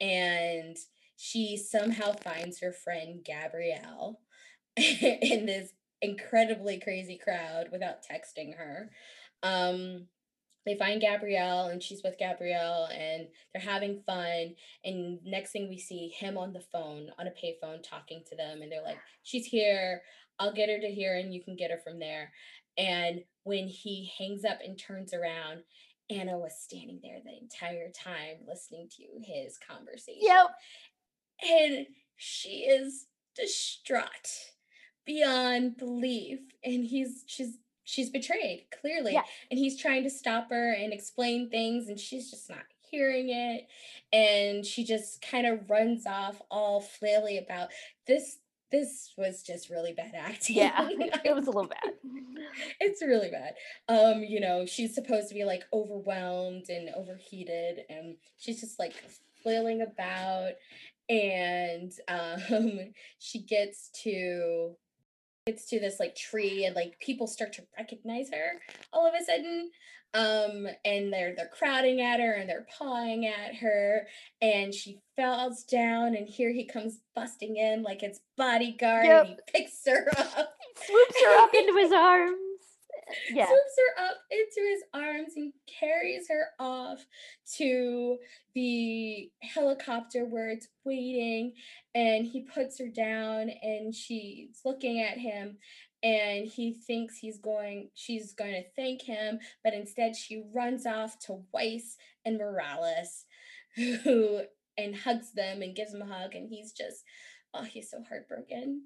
and she somehow finds her friend Gabrielle in this incredibly crazy crowd without texting her. Um, they find Gabrielle and she's with Gabrielle and they're having fun. And next thing we see him on the phone, on a payphone, talking to them. And they're like, she's here. I'll get her to here and you can get her from there. And when he hangs up and turns around, Anna was standing there the entire time listening to his conversation. Yep. And she is distraught beyond belief. And he's she's she's betrayed, clearly. Yeah. And he's trying to stop her and explain things, and she's just not hearing it. And she just kind of runs off all flaily about this. This was just really bad acting. Yeah, it was a little bad. it's really bad. Um, you know, she's supposed to be like overwhelmed and overheated, and she's just like flailing about. And um, she gets to gets to this like tree and like people start to recognize her all of a sudden um and they're they're crowding at her and they're pawing at her and she falls down and here he comes busting in like it's bodyguard Yep. and he picks her up Swoops her up into his arms. Yeah. swoops her up into his arms and carries her off to the helicopter where it's waiting and he puts her down and she's looking at him and he thinks he's going she's going to thank him but instead she runs off to Weiss and Morales who and hugs them and gives them a hug and he's just oh he's so heartbroken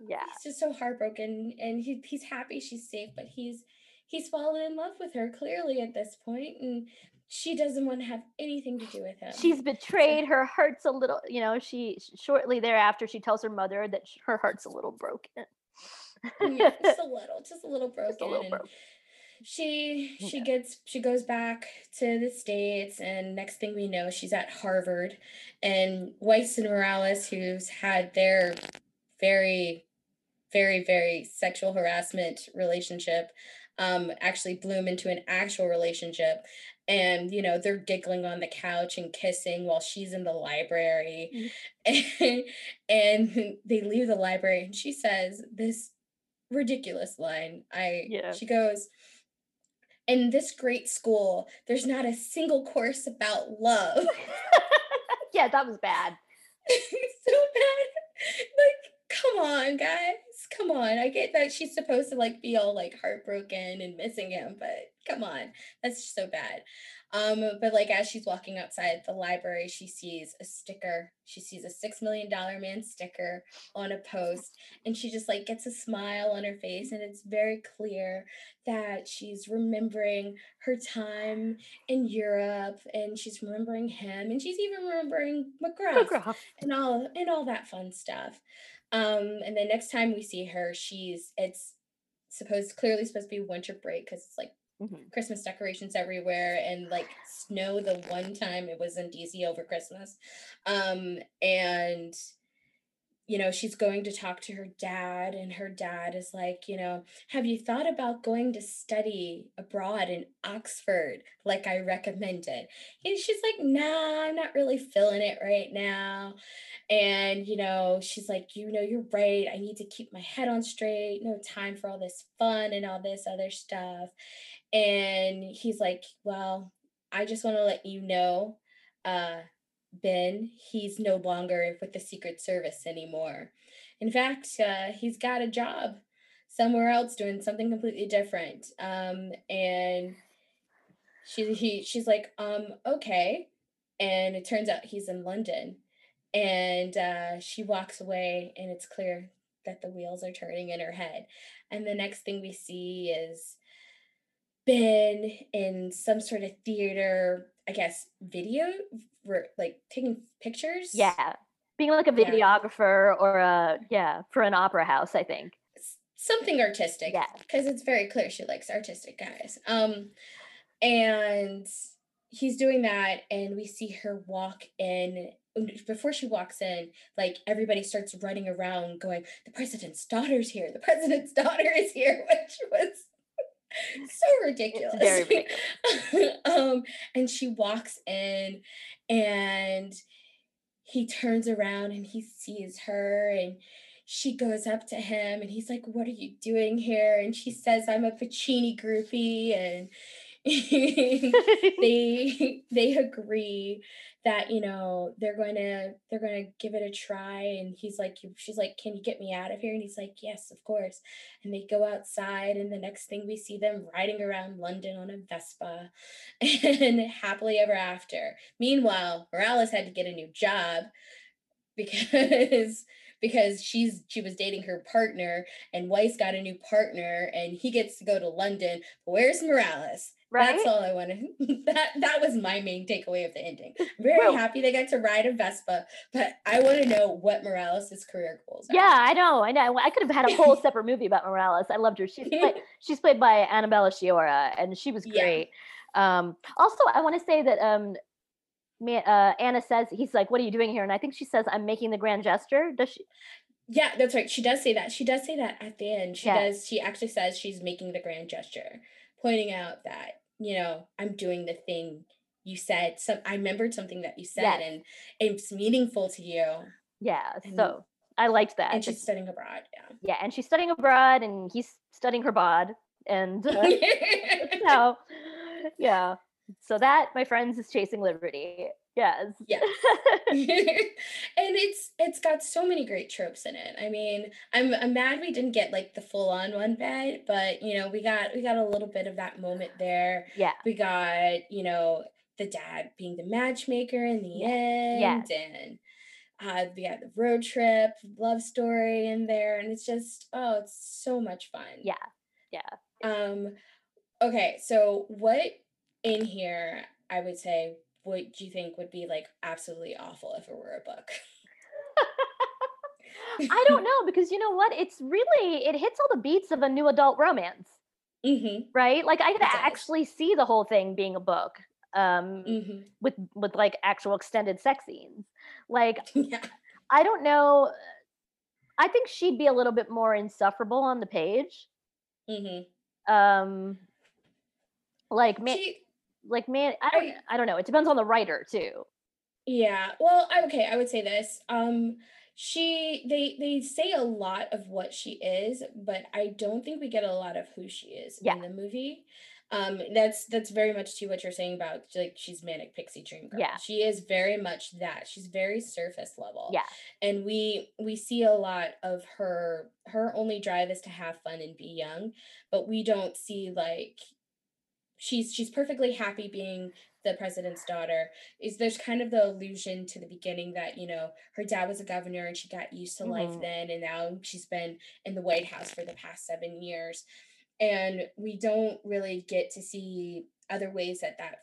Yeah. he's just so heartbroken and he, he's happy she's safe but he's he's fallen in love with her clearly at this point and she doesn't want to have anything to do with him She's betrayed. Her heart's a little, you know, she shortly thereafter she tells her mother that sh- her heart's a little broken. Yeah, just a little just a little broken Just a little broken. she she Yeah. gets she goes back to the states and next thing we know she's at harvard and weiss and morales who's had their very very very sexual harassment relationship um actually bloom into an actual relationship and you know they're giggling on the couch and kissing while she's in the library and, and they leave the library and she says this ridiculous line i Yeah. she goes in this great school there's not a single course about love yeah, that was bad. so bad. Like, come on, guys. Come on. I get that she's supposed to like be all like heartbroken and missing him, but come on. That's just so bad. Um, but like as she's walking outside the library, she sees a sticker. She sees a six million dollar man sticker on a post, and she just like gets a smile on her face, and it's very clear that she's remembering her time in Europe, and she's remembering him, and she's even remembering McGrath McGrath. and all and all that fun stuff. Um, and the next time we see her, she's it's supposed clearly supposed to be winter break because it's like Mhm. Christmas decorations everywhere and like snow the one time it was in DC over Christmas. Um, and you know, she's going to talk to her dad, and her dad is like, you know, have you thought about going to study abroad in Oxford like I recommended? And she's like, nah, I'm not really feeling it right now. And, you know, she's like, you know, you're right. I need to keep my head on straight. No time for all this fun and all this other stuff. And he's like, well, I just want to let you know, uh, Ben, he's no longer with the Secret Service anymore. In fact, uh, he's got a job somewhere else doing something completely different. Um, and she he she's like, um, okay. And it turns out he's in London. And uh, she walks away, and it's clear that the wheels are turning in her head. And the next thing we see is Ben in some sort of theater, I guess, video, for like taking pictures. Yeah. Being like a Yeah. videographer or a yeah, for an opera house, I think. something artistic. Yeah. Because it's very clear she likes artistic guys. Um, and he's doing that, and we see her walk in. Before she walks in, like everybody starts running around, going, "The president's daughter's here! The president's daughter is here!" Which was so ridiculous. very ridiculous. um, and she walks in, and he turns around and he sees her, and she goes up to him, and he's like, "What are you doing here?" And she says, "I'm a Puccini groupie," and they they agree that you know they're going to they're going to give it a try and he's like she's like can you get me out of here and he's like yes of course and they go outside and the next thing we see them riding around london on a vespa and happily ever after meanwhile morales had to get a new job because because she's she was dating her partner and Weiss got a new partner and he gets to go to London. Where's Morales? Right? That's all I wanted. that that was my main takeaway of the ending. Very well, happy they got to ride a Vespa, but I want to know what Morales' career goals are. Yeah, I know. I know. I could have had a whole separate movie about Morales. I loved her. She's played, she's played by Annabella Sciorra, and she was great. Yeah. Um, also, I want to say that um, uh, Anna says he's like, "What are you doing here?" And I think she says, "I'm making the grand gesture." Does she? Yeah, that's right. She does say that. She does say that at the end. She yeah. does. She actually says she's making the grand gesture, pointing out that you know I'm doing the thing you said. Some I remembered something that you said, yes. and it's meaningful to you. Yeah. And, so I liked that. And she's studying abroad. Yeah. Yeah, and she's studying abroad, and he's studying her bod, and uh, so yeah so that, my friends, is chasing liberty. Yes. Yes. and it's it's got so many great tropes in it. I mean, I'm I'm mad we didn't get like the full on one bed, but you know, we got we got a little bit of that moment there. Yeah. We got, you know, the dad being the matchmaker in the yeah. end yeah. and uh, we got the road trip love story in there and it's just oh it's so much fun yeah yeah um okay so what in here, I would say, what do you think would be like absolutely awful if it were a book? I don't know because you know what? It's really it hits all the beats of a new adult romance, mm-hmm. right? Like I could actually see the whole thing being a book um, mm-hmm. with with like actual extended sex scenes. Like yeah. I don't know. I think she'd be a little bit more insufferable on the page. Mm-hmm. Um, like man, she, like man I don't, I, I don't know it depends on the writer too. Yeah well okay i would say this um she they they say a lot of what she is but i don't think we get a lot of who she is yeah. in the movie um that's that's very much to what you're saying about like she's manic pixie dream girl. Yeah. She is very much that she's very surface level yeah. and we we see a lot of her her only drive is to have fun and be young but we don't see like she's she's perfectly happy being the president's daughter is there's kind of the illusion to the beginning that you know her dad was a governor and she got used to mm-hmm. life then and now she's been in the white house for the past seven years and we don't really get to see other ways that that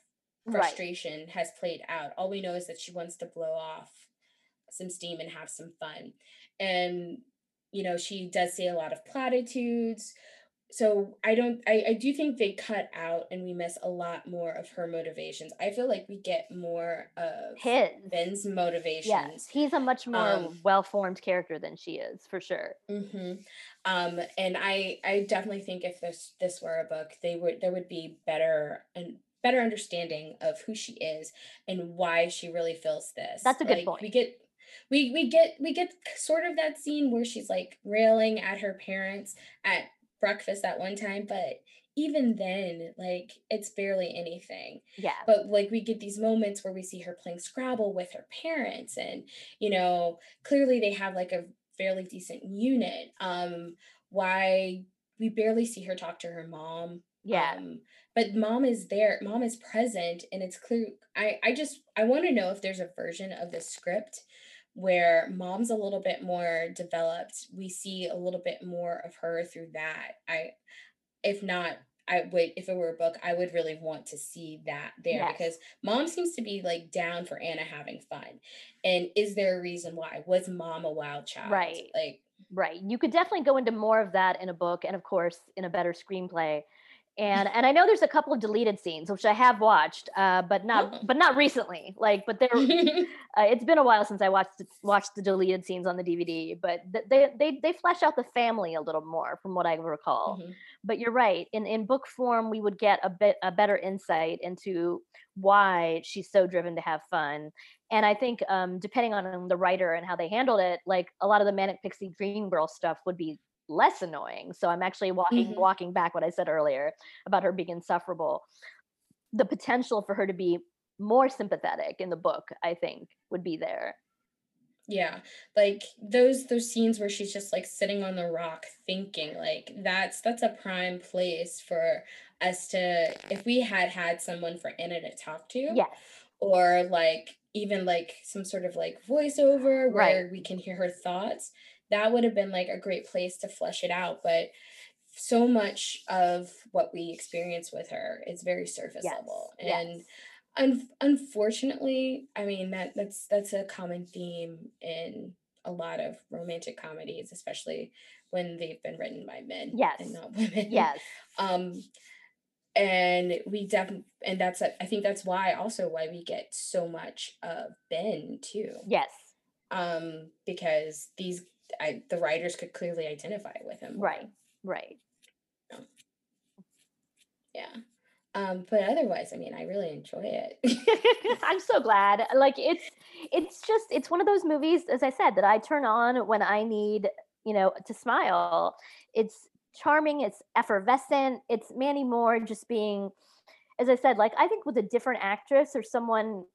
frustration right. has played out all we know is that she wants to blow off some steam and have some fun and you know she does say a lot of platitudes so I don't I, I do think they cut out and we miss a lot more of her motivations. I feel like we get more of his Ben's motivations. Yes, he's a much more um, well-formed character than she is, for sure. Mm-hmm. Um, and I I definitely think if this this were a book, they would there would be better and better understanding of who she is and why she really feels this. That's a good like, point. We get we we get we get sort of that scene where she's like railing at her parents at breakfast at one time, but even then, like it's barely anything. Yeah. But like we get these moments where we see her playing Scrabble with her parents, and you know, clearly they have like a fairly decent unit. Um, why we barely see her talk to her mom. Yeah. Um, but mom is there, mom is present, and it's clear. I I just I want to know if there's a version of the script where mom's a little bit more developed we see a little bit more of her through that. I if not i would if it were a book i would really want to see that there yes. because mom seems to be like down for anna having fun. And is there a reason why? Was mom a wild child? Right. Like right. You could definitely go into more of that in a book and of course in a better screenplay and and I know there's a couple of deleted scenes which I have watched, uh, but not oh. but not recently. Like, but there, uh, it's been a while since I watched watched the deleted scenes on the DVD. But they they they flesh out the family a little more, from what I recall. Mm-hmm. But you're right. In in book form, we would get a bit a better insight into why she's so driven to have fun. And I think um, depending on the writer and how they handled it, like a lot of the manic pixie dream girl stuff would be less annoying. So I'm actually walking mm-hmm. walking back what I said earlier about her being insufferable. the potential for her to be more sympathetic in the book i think would be there yeah like those those scenes where she's just like sitting on the rock thinking like that's that's a prime place for us to if we had had someone for anna to talk to yes or like even like some sort of like voiceover where Right. we can hear her thoughts that would have been like a great place to flesh it out but so much of what we experience with her is very surface yes. level yes. and un- unfortunately i mean that that's that's a common theme in a lot of romantic comedies especially when they've been written by men yes. and not women. Yes. Um and we definitely and that's a- i think that's why also why we get so much of ben too. Yes. Um because these I, the writers could clearly identify with him right right yeah um but otherwise i mean i really enjoy it I'm so glad. Like it's it's just it's one of those movies, as I said, that I turn on when I need, you know, to smile. It's charming, it's effervescent, it's Mandy Moore just being, as I said, like I think with a different actress or someone,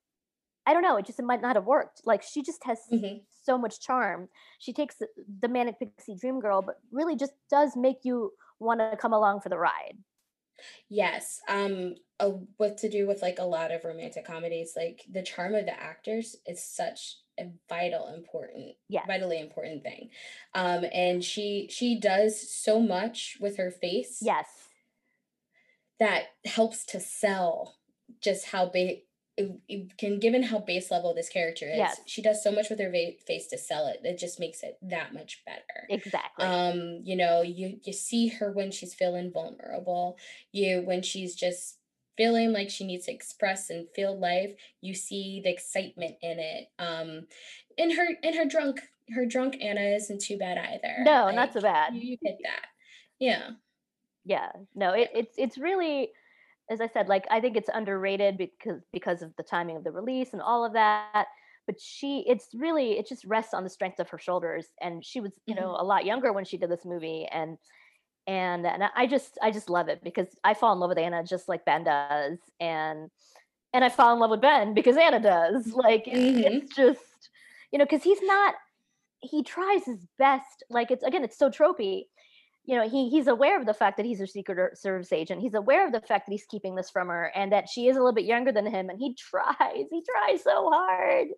I don't know, it just it might not have worked. Like she just has Mhm. So much charm. She takes the- manic pixie dream girl, but really just does make you want to come along for the ride. Yes. Um, uh, what to do with like a lot of romantic comedies, like the charm of the actors is such a vital, important, Yes. vitally important thing. Um, and she she does so much with her face Yes. that helps to sell just how big can given how base level this character is. Yes. She does so much with her va- face to sell it. It just makes it that much better Exactly. um you know you you see her when she's feeling vulnerable you when she's just feeling like she needs to express and feel life you see the excitement in it um in her in her drunk her drunk anna isn't too bad either no, not so bad. you, you get that yeah yeah no it, it's it's really as i said like i think it's underrated because because of the timing of the release and all of that but she it's really it just rests on the strength of her shoulders and she was you know Mhm. a lot younger when she did this movie and and and i just i just love it because i fall in love with anna just like ben does and and i fall in love with ben because anna does like it- Mhm. it's just you know because he's not he tries his best like it's again it's so tropey you know he he's aware of the fact that he's a secret service agent he's aware of the fact that he's keeping this from her and that she is a little bit younger than him and he tries he tries so hard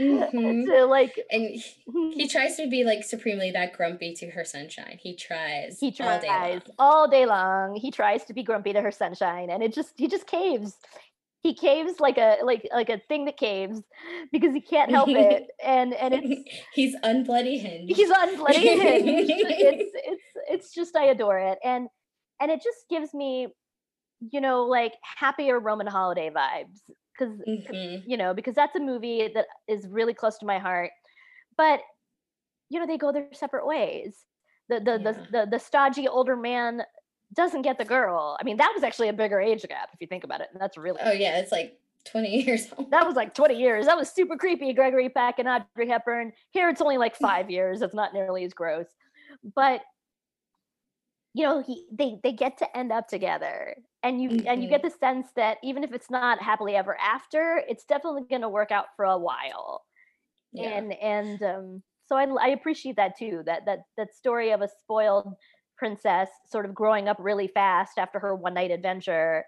Mhm. to like and he, he tries to be like supremely that grumpy to her sunshine he tries he all day tries long. all day long he tries to be grumpy to her sunshine and it just he just caves he caves like a like like a thing that caves because he can't help it and and it's he's unbloody hinged he's on bloody hinge. it's it's it's just I adore it, and and it just gives me, you know, like happier Roman holiday vibes because Mhm. you know because that's a movie that is really close to my heart, but you know they go their separate ways. The the Yeah. the, the the stodgy older man doesn't get the girl. I mean that was actually a bigger age gap if you think about it, and that's really oh yeah it's like 20 years old that was like 20 years. That was super creepy. Gregory Peck and Audrey Hepburn. Here it's only like five years. It's not nearly as gross. But you know, he they they get to end up together. And you and you get the sense that even if it's not happily ever after, it's definitely gonna work out for a while. yeah And and um so I I appreciate that too. That that that story of a spoiled princess sort of growing up really fast after her one night adventure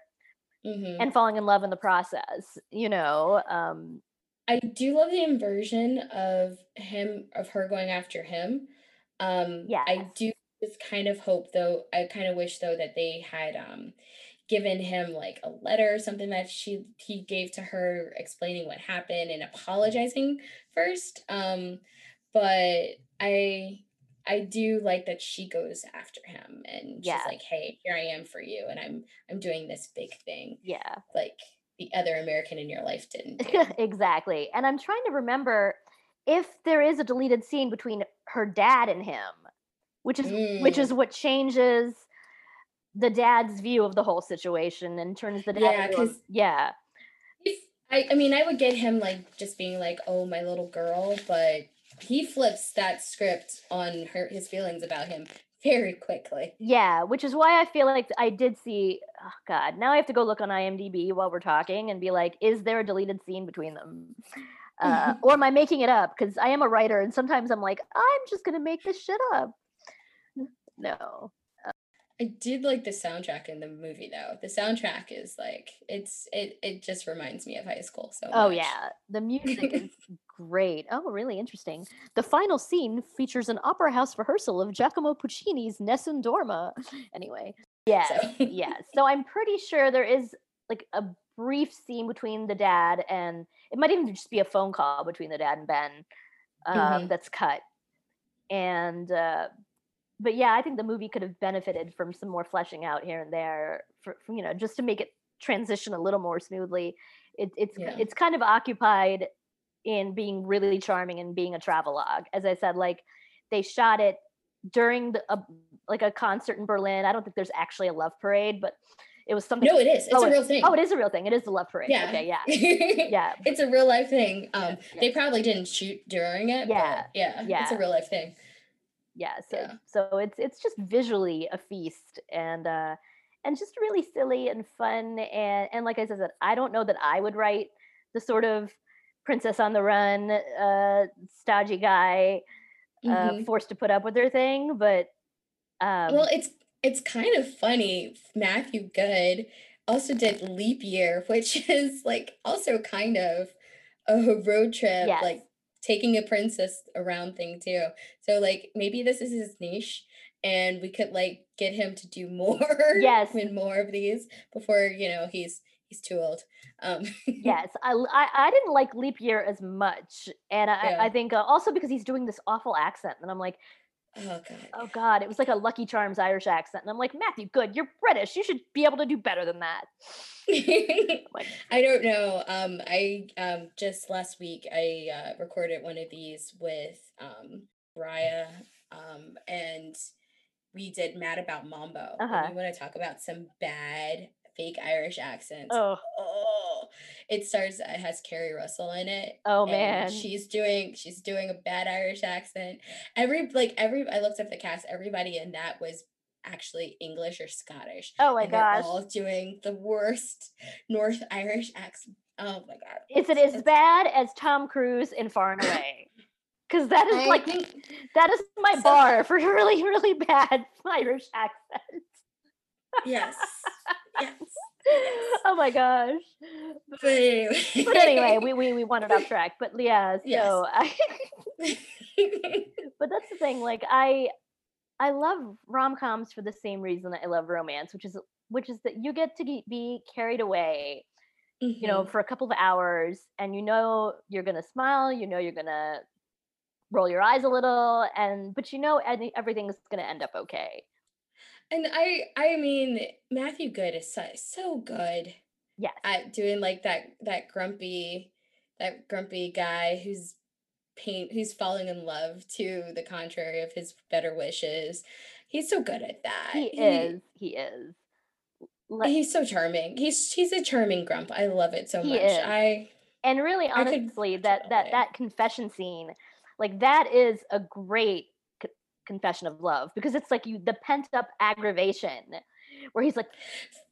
Mhm. and falling in love in the process, you know. Um I do love the inversion of him of her going after him. Um I do just kind of hope though I kind of wish though that they had um given him like a letter or something that she he gave to her explaining what happened and apologizing first. Um but I I do like that she goes after him and she's like, "Hey, here I am for you and I'm I'm doing this big thing yeah. like the other American in your life didn't do." exactly. And I'm trying to remember if there is a deleted scene between her dad and him, which is which Mm. is what changes the dad's view of the whole situation and turns the dad Yeah, 'cause- yeah. I, I mean, I would get him like just being like, "Oh, my little girl," but he flips that script on her his feelings about him very quickly. Yeah, which is why I feel like I did see. Oh God, now I have to go look on IMDb while we're talking and be like, is there a deleted scene between them? Uh, or am I making it up? Because I am a writer, and sometimes I'm like, I'm just gonna make this shit up. No. I did like the soundtrack in the movie though. The soundtrack is like it's it it just reminds me of high school so Oh much. yeah, the music is great. Oh, really interesting. The final scene features an opera house rehearsal of Giacomo Puccini's Nessun Dorma. Anyway, yeah, So yeah. So I'm pretty sure there is like a brief scene between the dad and it might even just be a phone call between the dad and Ben um, Mhm. that's cut. And uh, but yeah, I think the movie could have benefited from some more fleshing out here and there, for, for, you know, just to make it transition a little more smoothly. It, it's Yeah. it's kind of occupied in being really charming and being a travelogue. As I said, like they shot it during the a, like a concert in Berlin. I don't think there's actually a love parade, but it was something. No, it is. It's oh, a real thing. Oh, it is a real thing. It is the love parade. Yeah. Okay. Yeah. yeah. Yeah. It's a real life thing. Um yeah. they probably didn't shoot during it. Yeah, But yeah. It's a real life thing. yeah so Yeah. so it's it's just visually a feast and uh and just really silly and fun and and like i said i don't know that i would write the sort of princess on the run uh stodgy guy uh Mhm. forced to put up with her thing but um well, it's it's kind of funny. Matthew Goode also did Leap Year, which is like also kind of a road trip, Yes. like taking a princess around thing too. So like maybe this is his niche and we could like get him to do more Yes. and more of these before, you know, he's he's too old. Um yes I didn't like leap year as much and i Yeah. i think uh, also because he's doing this awful accent and i'm like oh god. oh god it was like a lucky charms irish accent and i'm like matthew goode you're british you should be able to do better than that like I don't know. Um, I um just last week I uh, recorded one of these with um Raya, um, and we did Mad About Mambo. And Uh-huh. we want to talk about some bad fake Irish accents. oh Oh, it starts It has Keri Russell in it. Oh man. she's doing she's doing a bad Irish accent. Every like every I looked up the cast. Everybody in that was actually English or Scottish. Oh my and they're gosh. all doing the worst North Irish accent. Oh my god. Is it it's- as bad as Tom Cruise in Far and Away? Because that is I like think that is my so- bar for really, really bad Irish accents. yes. Yes. oh my gosh. But anyway. But anyway, we, we we wandered off track. But yeah, so Yes. I but that's the thing. Like I I love rom coms for the same reason that I love romance, which is which is that you get to be carried away you know, Mhm. for a couple of hours and you know you're going to smile, you know you're going to roll your eyes a little and but you know everything's going to end up okay. And I I mean Matthew Goode is so, so good Yes. at doing like that that grumpy that grumpy guy who's paint who's falling in love to the contrary of his better wishes. He's so good at that. he is. He is. Like, He's so charming. He's he's a charming grump. I love it so He much. is. I and really I honestly watch that that that confession scene like that is a great confession of love because it's like you the pent up aggravation where he's like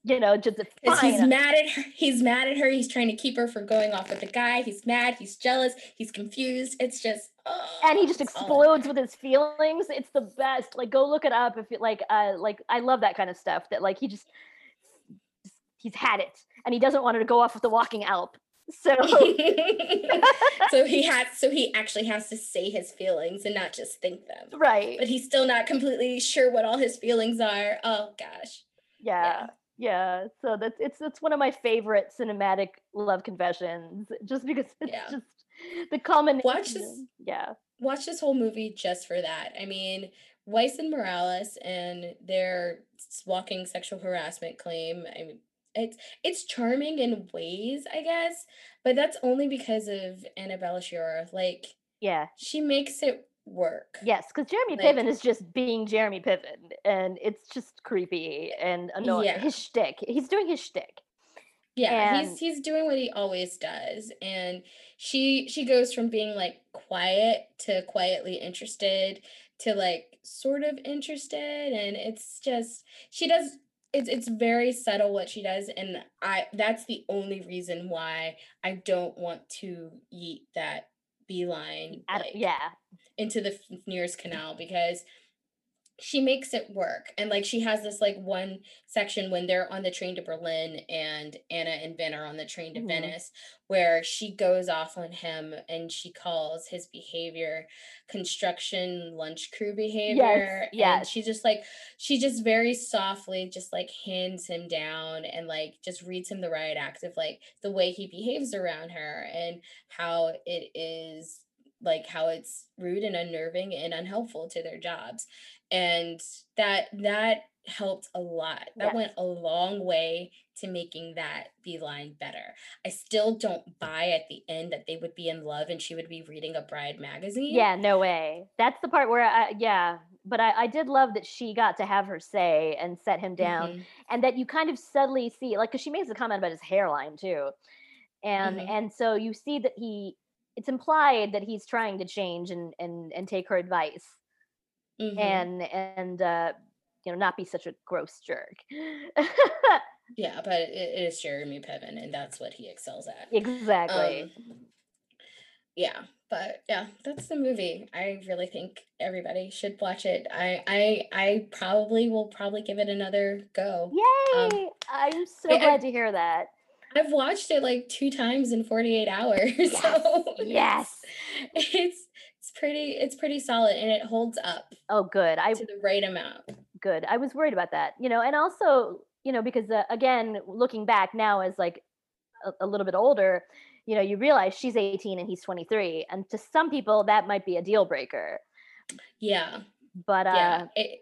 you know just Because he's mad at her. He's mad at her. He's trying to keep her from going off with the guy. He's mad. He's jealous. He's confused. It's just. Oh, and he just explodes with his feelings it's the best like go look it up if you like uh like i love that kind of stuff that like he just just- he's had it and he doesn't want her to go off with the walking alp so so he has. So he actually has to say his feelings and not just think them. right But he's still not completely sure what all his feelings are. Oh gosh. yeah yeah so that's it's it's one of my favorite cinematic love confessions just because it's Yeah. just the common Watch this- yeah watch this whole movie just for that. I mean, Weiss and Morales and their walking sexual harassment claim. I mean, it's it's charming in ways, I guess, but that's only because of Annabella Sciorra. Like yeah she makes it work. yes because jeremy Like- piven is just being jeremy piven and it's just creepy and annoying Yeah. his shtick he's doing his shtick Yeah, And- he's he's doing what he always does, and she she goes from being like quiet to quietly interested to like sort of interested and it's just she does it's it's very subtle what she does and I that's the only reason why I don't want to eat that beeline like, yeah. into the nearest canal because she makes it work and like she has this like one section when they're on the train to berlin and anna and ben are on the train to mm-hmm. venice where she goes off on him and she calls his behavior construction lunch crew behavior yes, yes. and she just like she just very softly just like hands him down and like just reads him the riot act of like the way he behaves around her and how it is like how it's rude and unnerving and unhelpful to their jobs and that that helped a lot that yes. went a long way to making that beeline better i still don't buy at the end that they would be in love and she would be reading a bride magazine yeah no way that's the part where i yeah but I, I did love that she got to have her say and set him down mm-hmm. and that you kind of subtly see like because she makes a comment about his hairline too and mm-hmm. and so you see that he it's implied that he's trying to change and and and take her advice mm-hmm. and and uh you know not be such a gross jerk yeah but it, it is jeremy piven and that's what he excels at exactly um, yeah but yeah that's the movie i really think everybody should watch it i i i probably will probably give it another go um, yay um, i'm so I, glad I, to hear that I've watched it like two times in 48 hours. Yes. So yes. It's it's pretty it's pretty solid and it holds up. Oh good. I to the right amount. Good. I was worried about that. You know, and also, you know, because uh, again, looking back now as like a, a little bit older, you know, you realize she's 18 and he's 23 and to some people that might be a deal breaker. Yeah. But uh yeah. it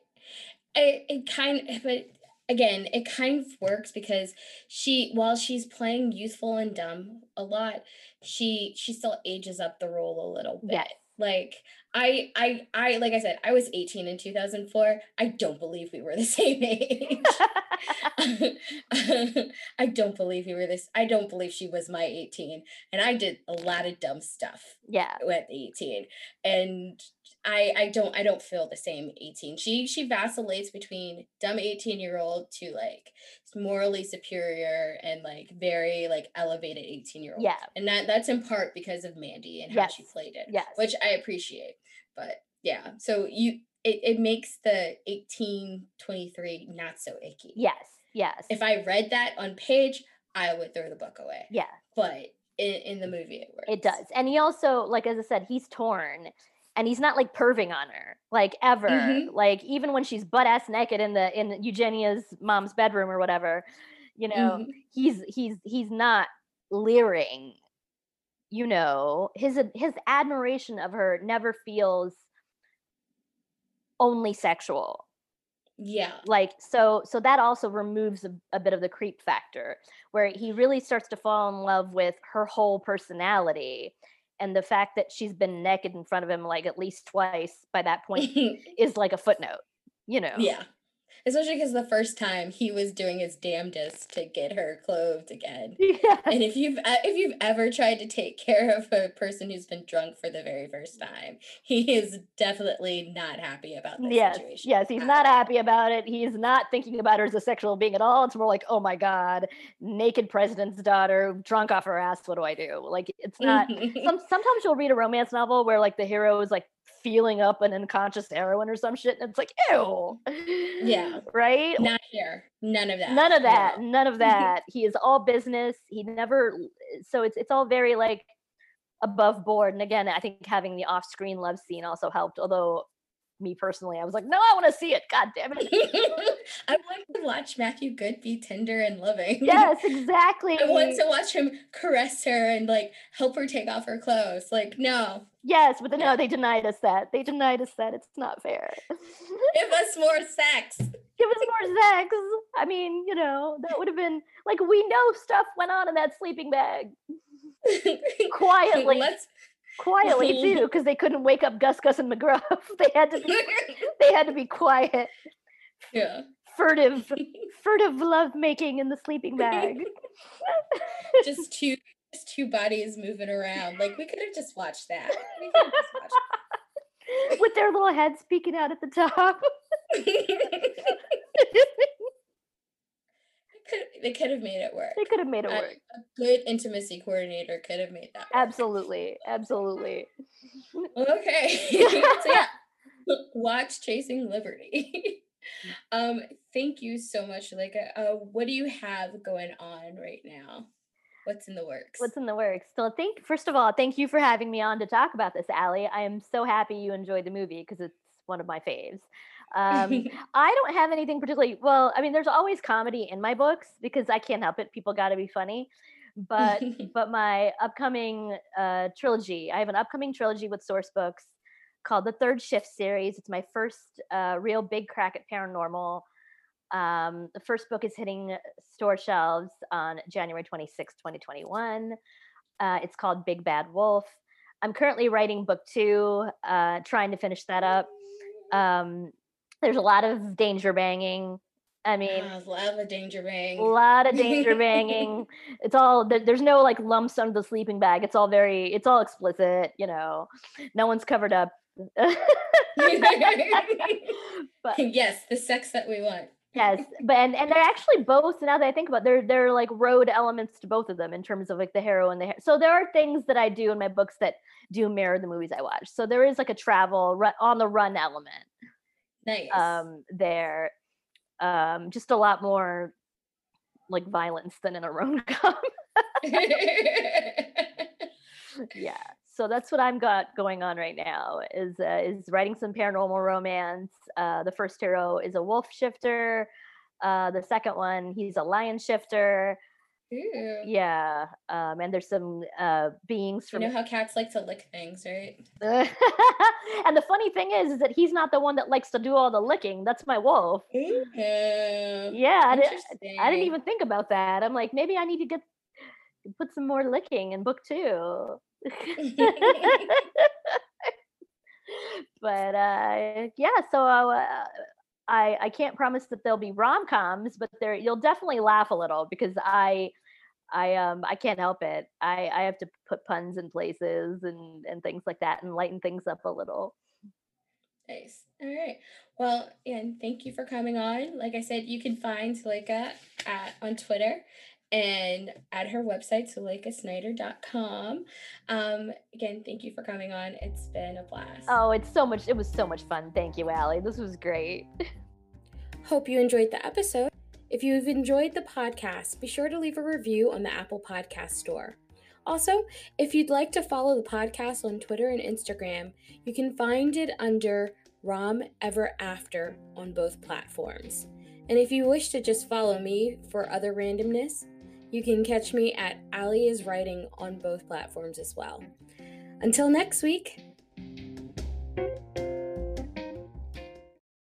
it, it kind of but again, it kind of works because she while she's playing youthful and dumb a lot, she she still ages up the role a little bit. Yes. Like I I I like I said, I was 18 in 2004. I don't believe we were the same age. I don't believe we were this. I don't believe she was my 18. And I did a lot of dumb stuff. Yeah. At 18. And I I don't I don't feel the same 18. She she vacillates between dumb 18 year old to like morally superior and like very like elevated 18 year old. Yeah. And that that's in part because of Mandy and how yes. she played it. Yes. Which I appreciate. But yeah. So you it, it makes the 18 23 not so icky. Yes. Yes. If I read that on page, I would throw the book away. Yeah. But in, in the movie it works. It does. And he also, like as I said, he's torn and he's not like perving on her like ever mm-hmm. like even when she's butt ass naked in the in eugenia's mom's bedroom or whatever you know mm-hmm. he's he's he's not leering you know his his admiration of her never feels only sexual yeah like so so that also removes a, a, bit of the creep factor where he really starts to fall in love with her whole personality and the fact that she's been naked in front of him like at least twice by that point is like a footnote you know? Yeah especially because the first time he was doing his damnedest to get her clothed again. Yeah. And if you've uh, if you've ever tried to take care of a person who's been drunk for the very first time, he is definitely not happy about this yes, situation. Yes, he's not happy about it. He's not thinking about her as a sexual being at all. It's more like, oh my god, naked president's daughter, drunk off her ass. What do I do? Like, it's not. some, sometimes you'll read a romance novel where like the hero is like feeling up an unconscious heroine or some shit. And it's like, ew. Yeah. Right? Not here. None of that. None of that. No. None of that. he is all business. He never so it's it's all very like above board. And again, I think having the off-screen love scene also helped, although me personally, I was like, no, I want to see it. God damn it. I want to watch Matthew Goode be tender and loving. Yes, exactly. I want to watch him caress her and like help her take off her clothes. Like, no. Yes, but no, they denied us that. They denied us that. It's not fair. Give us more sex. Give us more sex. I mean, you know, that would have been like we know stuff went on in that sleeping bag. Quietly. Let's quietly too because they couldn't wake up gus gus and mcgruff they had to be they had to be quiet yeah furtive furtive love making in the sleeping bag just two just two bodies moving around like we could have just watched that, just watched with their little heads peeking out at the top. they could have made it work. They could have made it A, work. a good intimacy coordinator could have made that work. Absolutely. Absolutely. Okay. so yeah, watch Chasing Liberty. um, thank you so much, Leica. Uh, what do you have going on right now? What's in the works? What's in the works? So thank first of all, thank you for having me on to talk about this, Allie. I am so happy you enjoyed the movie because it's one of my faves. Um, I don't have anything particularly well, I mean, there's always comedy in my books because I can't help it. People gotta be funny. But but my upcoming uh, trilogy, I have an upcoming trilogy with Sourcebooks called the Third Shift series. It's my first uh, real big crack at paranormal. Um, the first book is hitting store shelves on January 26, 2021. Uh, it's called Big Bad Wolf. I'm currently writing book two, uh, trying to finish that up. Um, there's a lot of danger banging. I mean, Ah, love a danger bang. a lot of danger banging. It's all there's no like lumps under the sleeping bag. It's all very it's all explicit. You know, no one's covered up. but yes, the sex that we want. Yes, but and, and they're actually both. Now that I think about, it, they're they're like road elements to both of them in terms of like the hero and the her- so there are things that I do in my books that do mirror the movies I watch. So there is like a travel ru- on the run element Nice. um there um just a lot more like violence than in a rom-com yeah so that's what i'm got going on right now is uh, is writing some paranormal romance uh the first hero is a wolf shifter uh the second one he's a lion shifter Ooh. yeah um and there's some uh beings from You know how cats like to lick things, right? and the funny thing is, is that he's not the one that likes to do all the licking that's my wolf Ooh. yeah I, di- I didn't even think about that. I'm like, maybe I need to get put some more licking in book two. but uh, yeah, so uh, I I can't promise that there'll be rom coms, but there you'll definitely laugh a little because I I um I can't help it. I I have to put puns in places and and things like that and lighten things up a little. Nice. All right. Well, and thank you for coming on. Like I said, you can find Suleikha at on Twitter and at her website, suleikhasnyder.com. Um, again, thank you for coming on. It's been a blast. Oh, it's so much. It was so much fun. Thank you, Allie. This was great. Hope you enjoyed the episode. If you've enjoyed the podcast, be sure to leave a review on the Apple Podcast Store. Also, if you'd like to follow the podcast on Twitter and Instagram, you can find it under Rom Ever After on both platforms. And if you wish to just follow me for other randomness, you can catch me at Ali is Writing on both platforms as well. Until next week,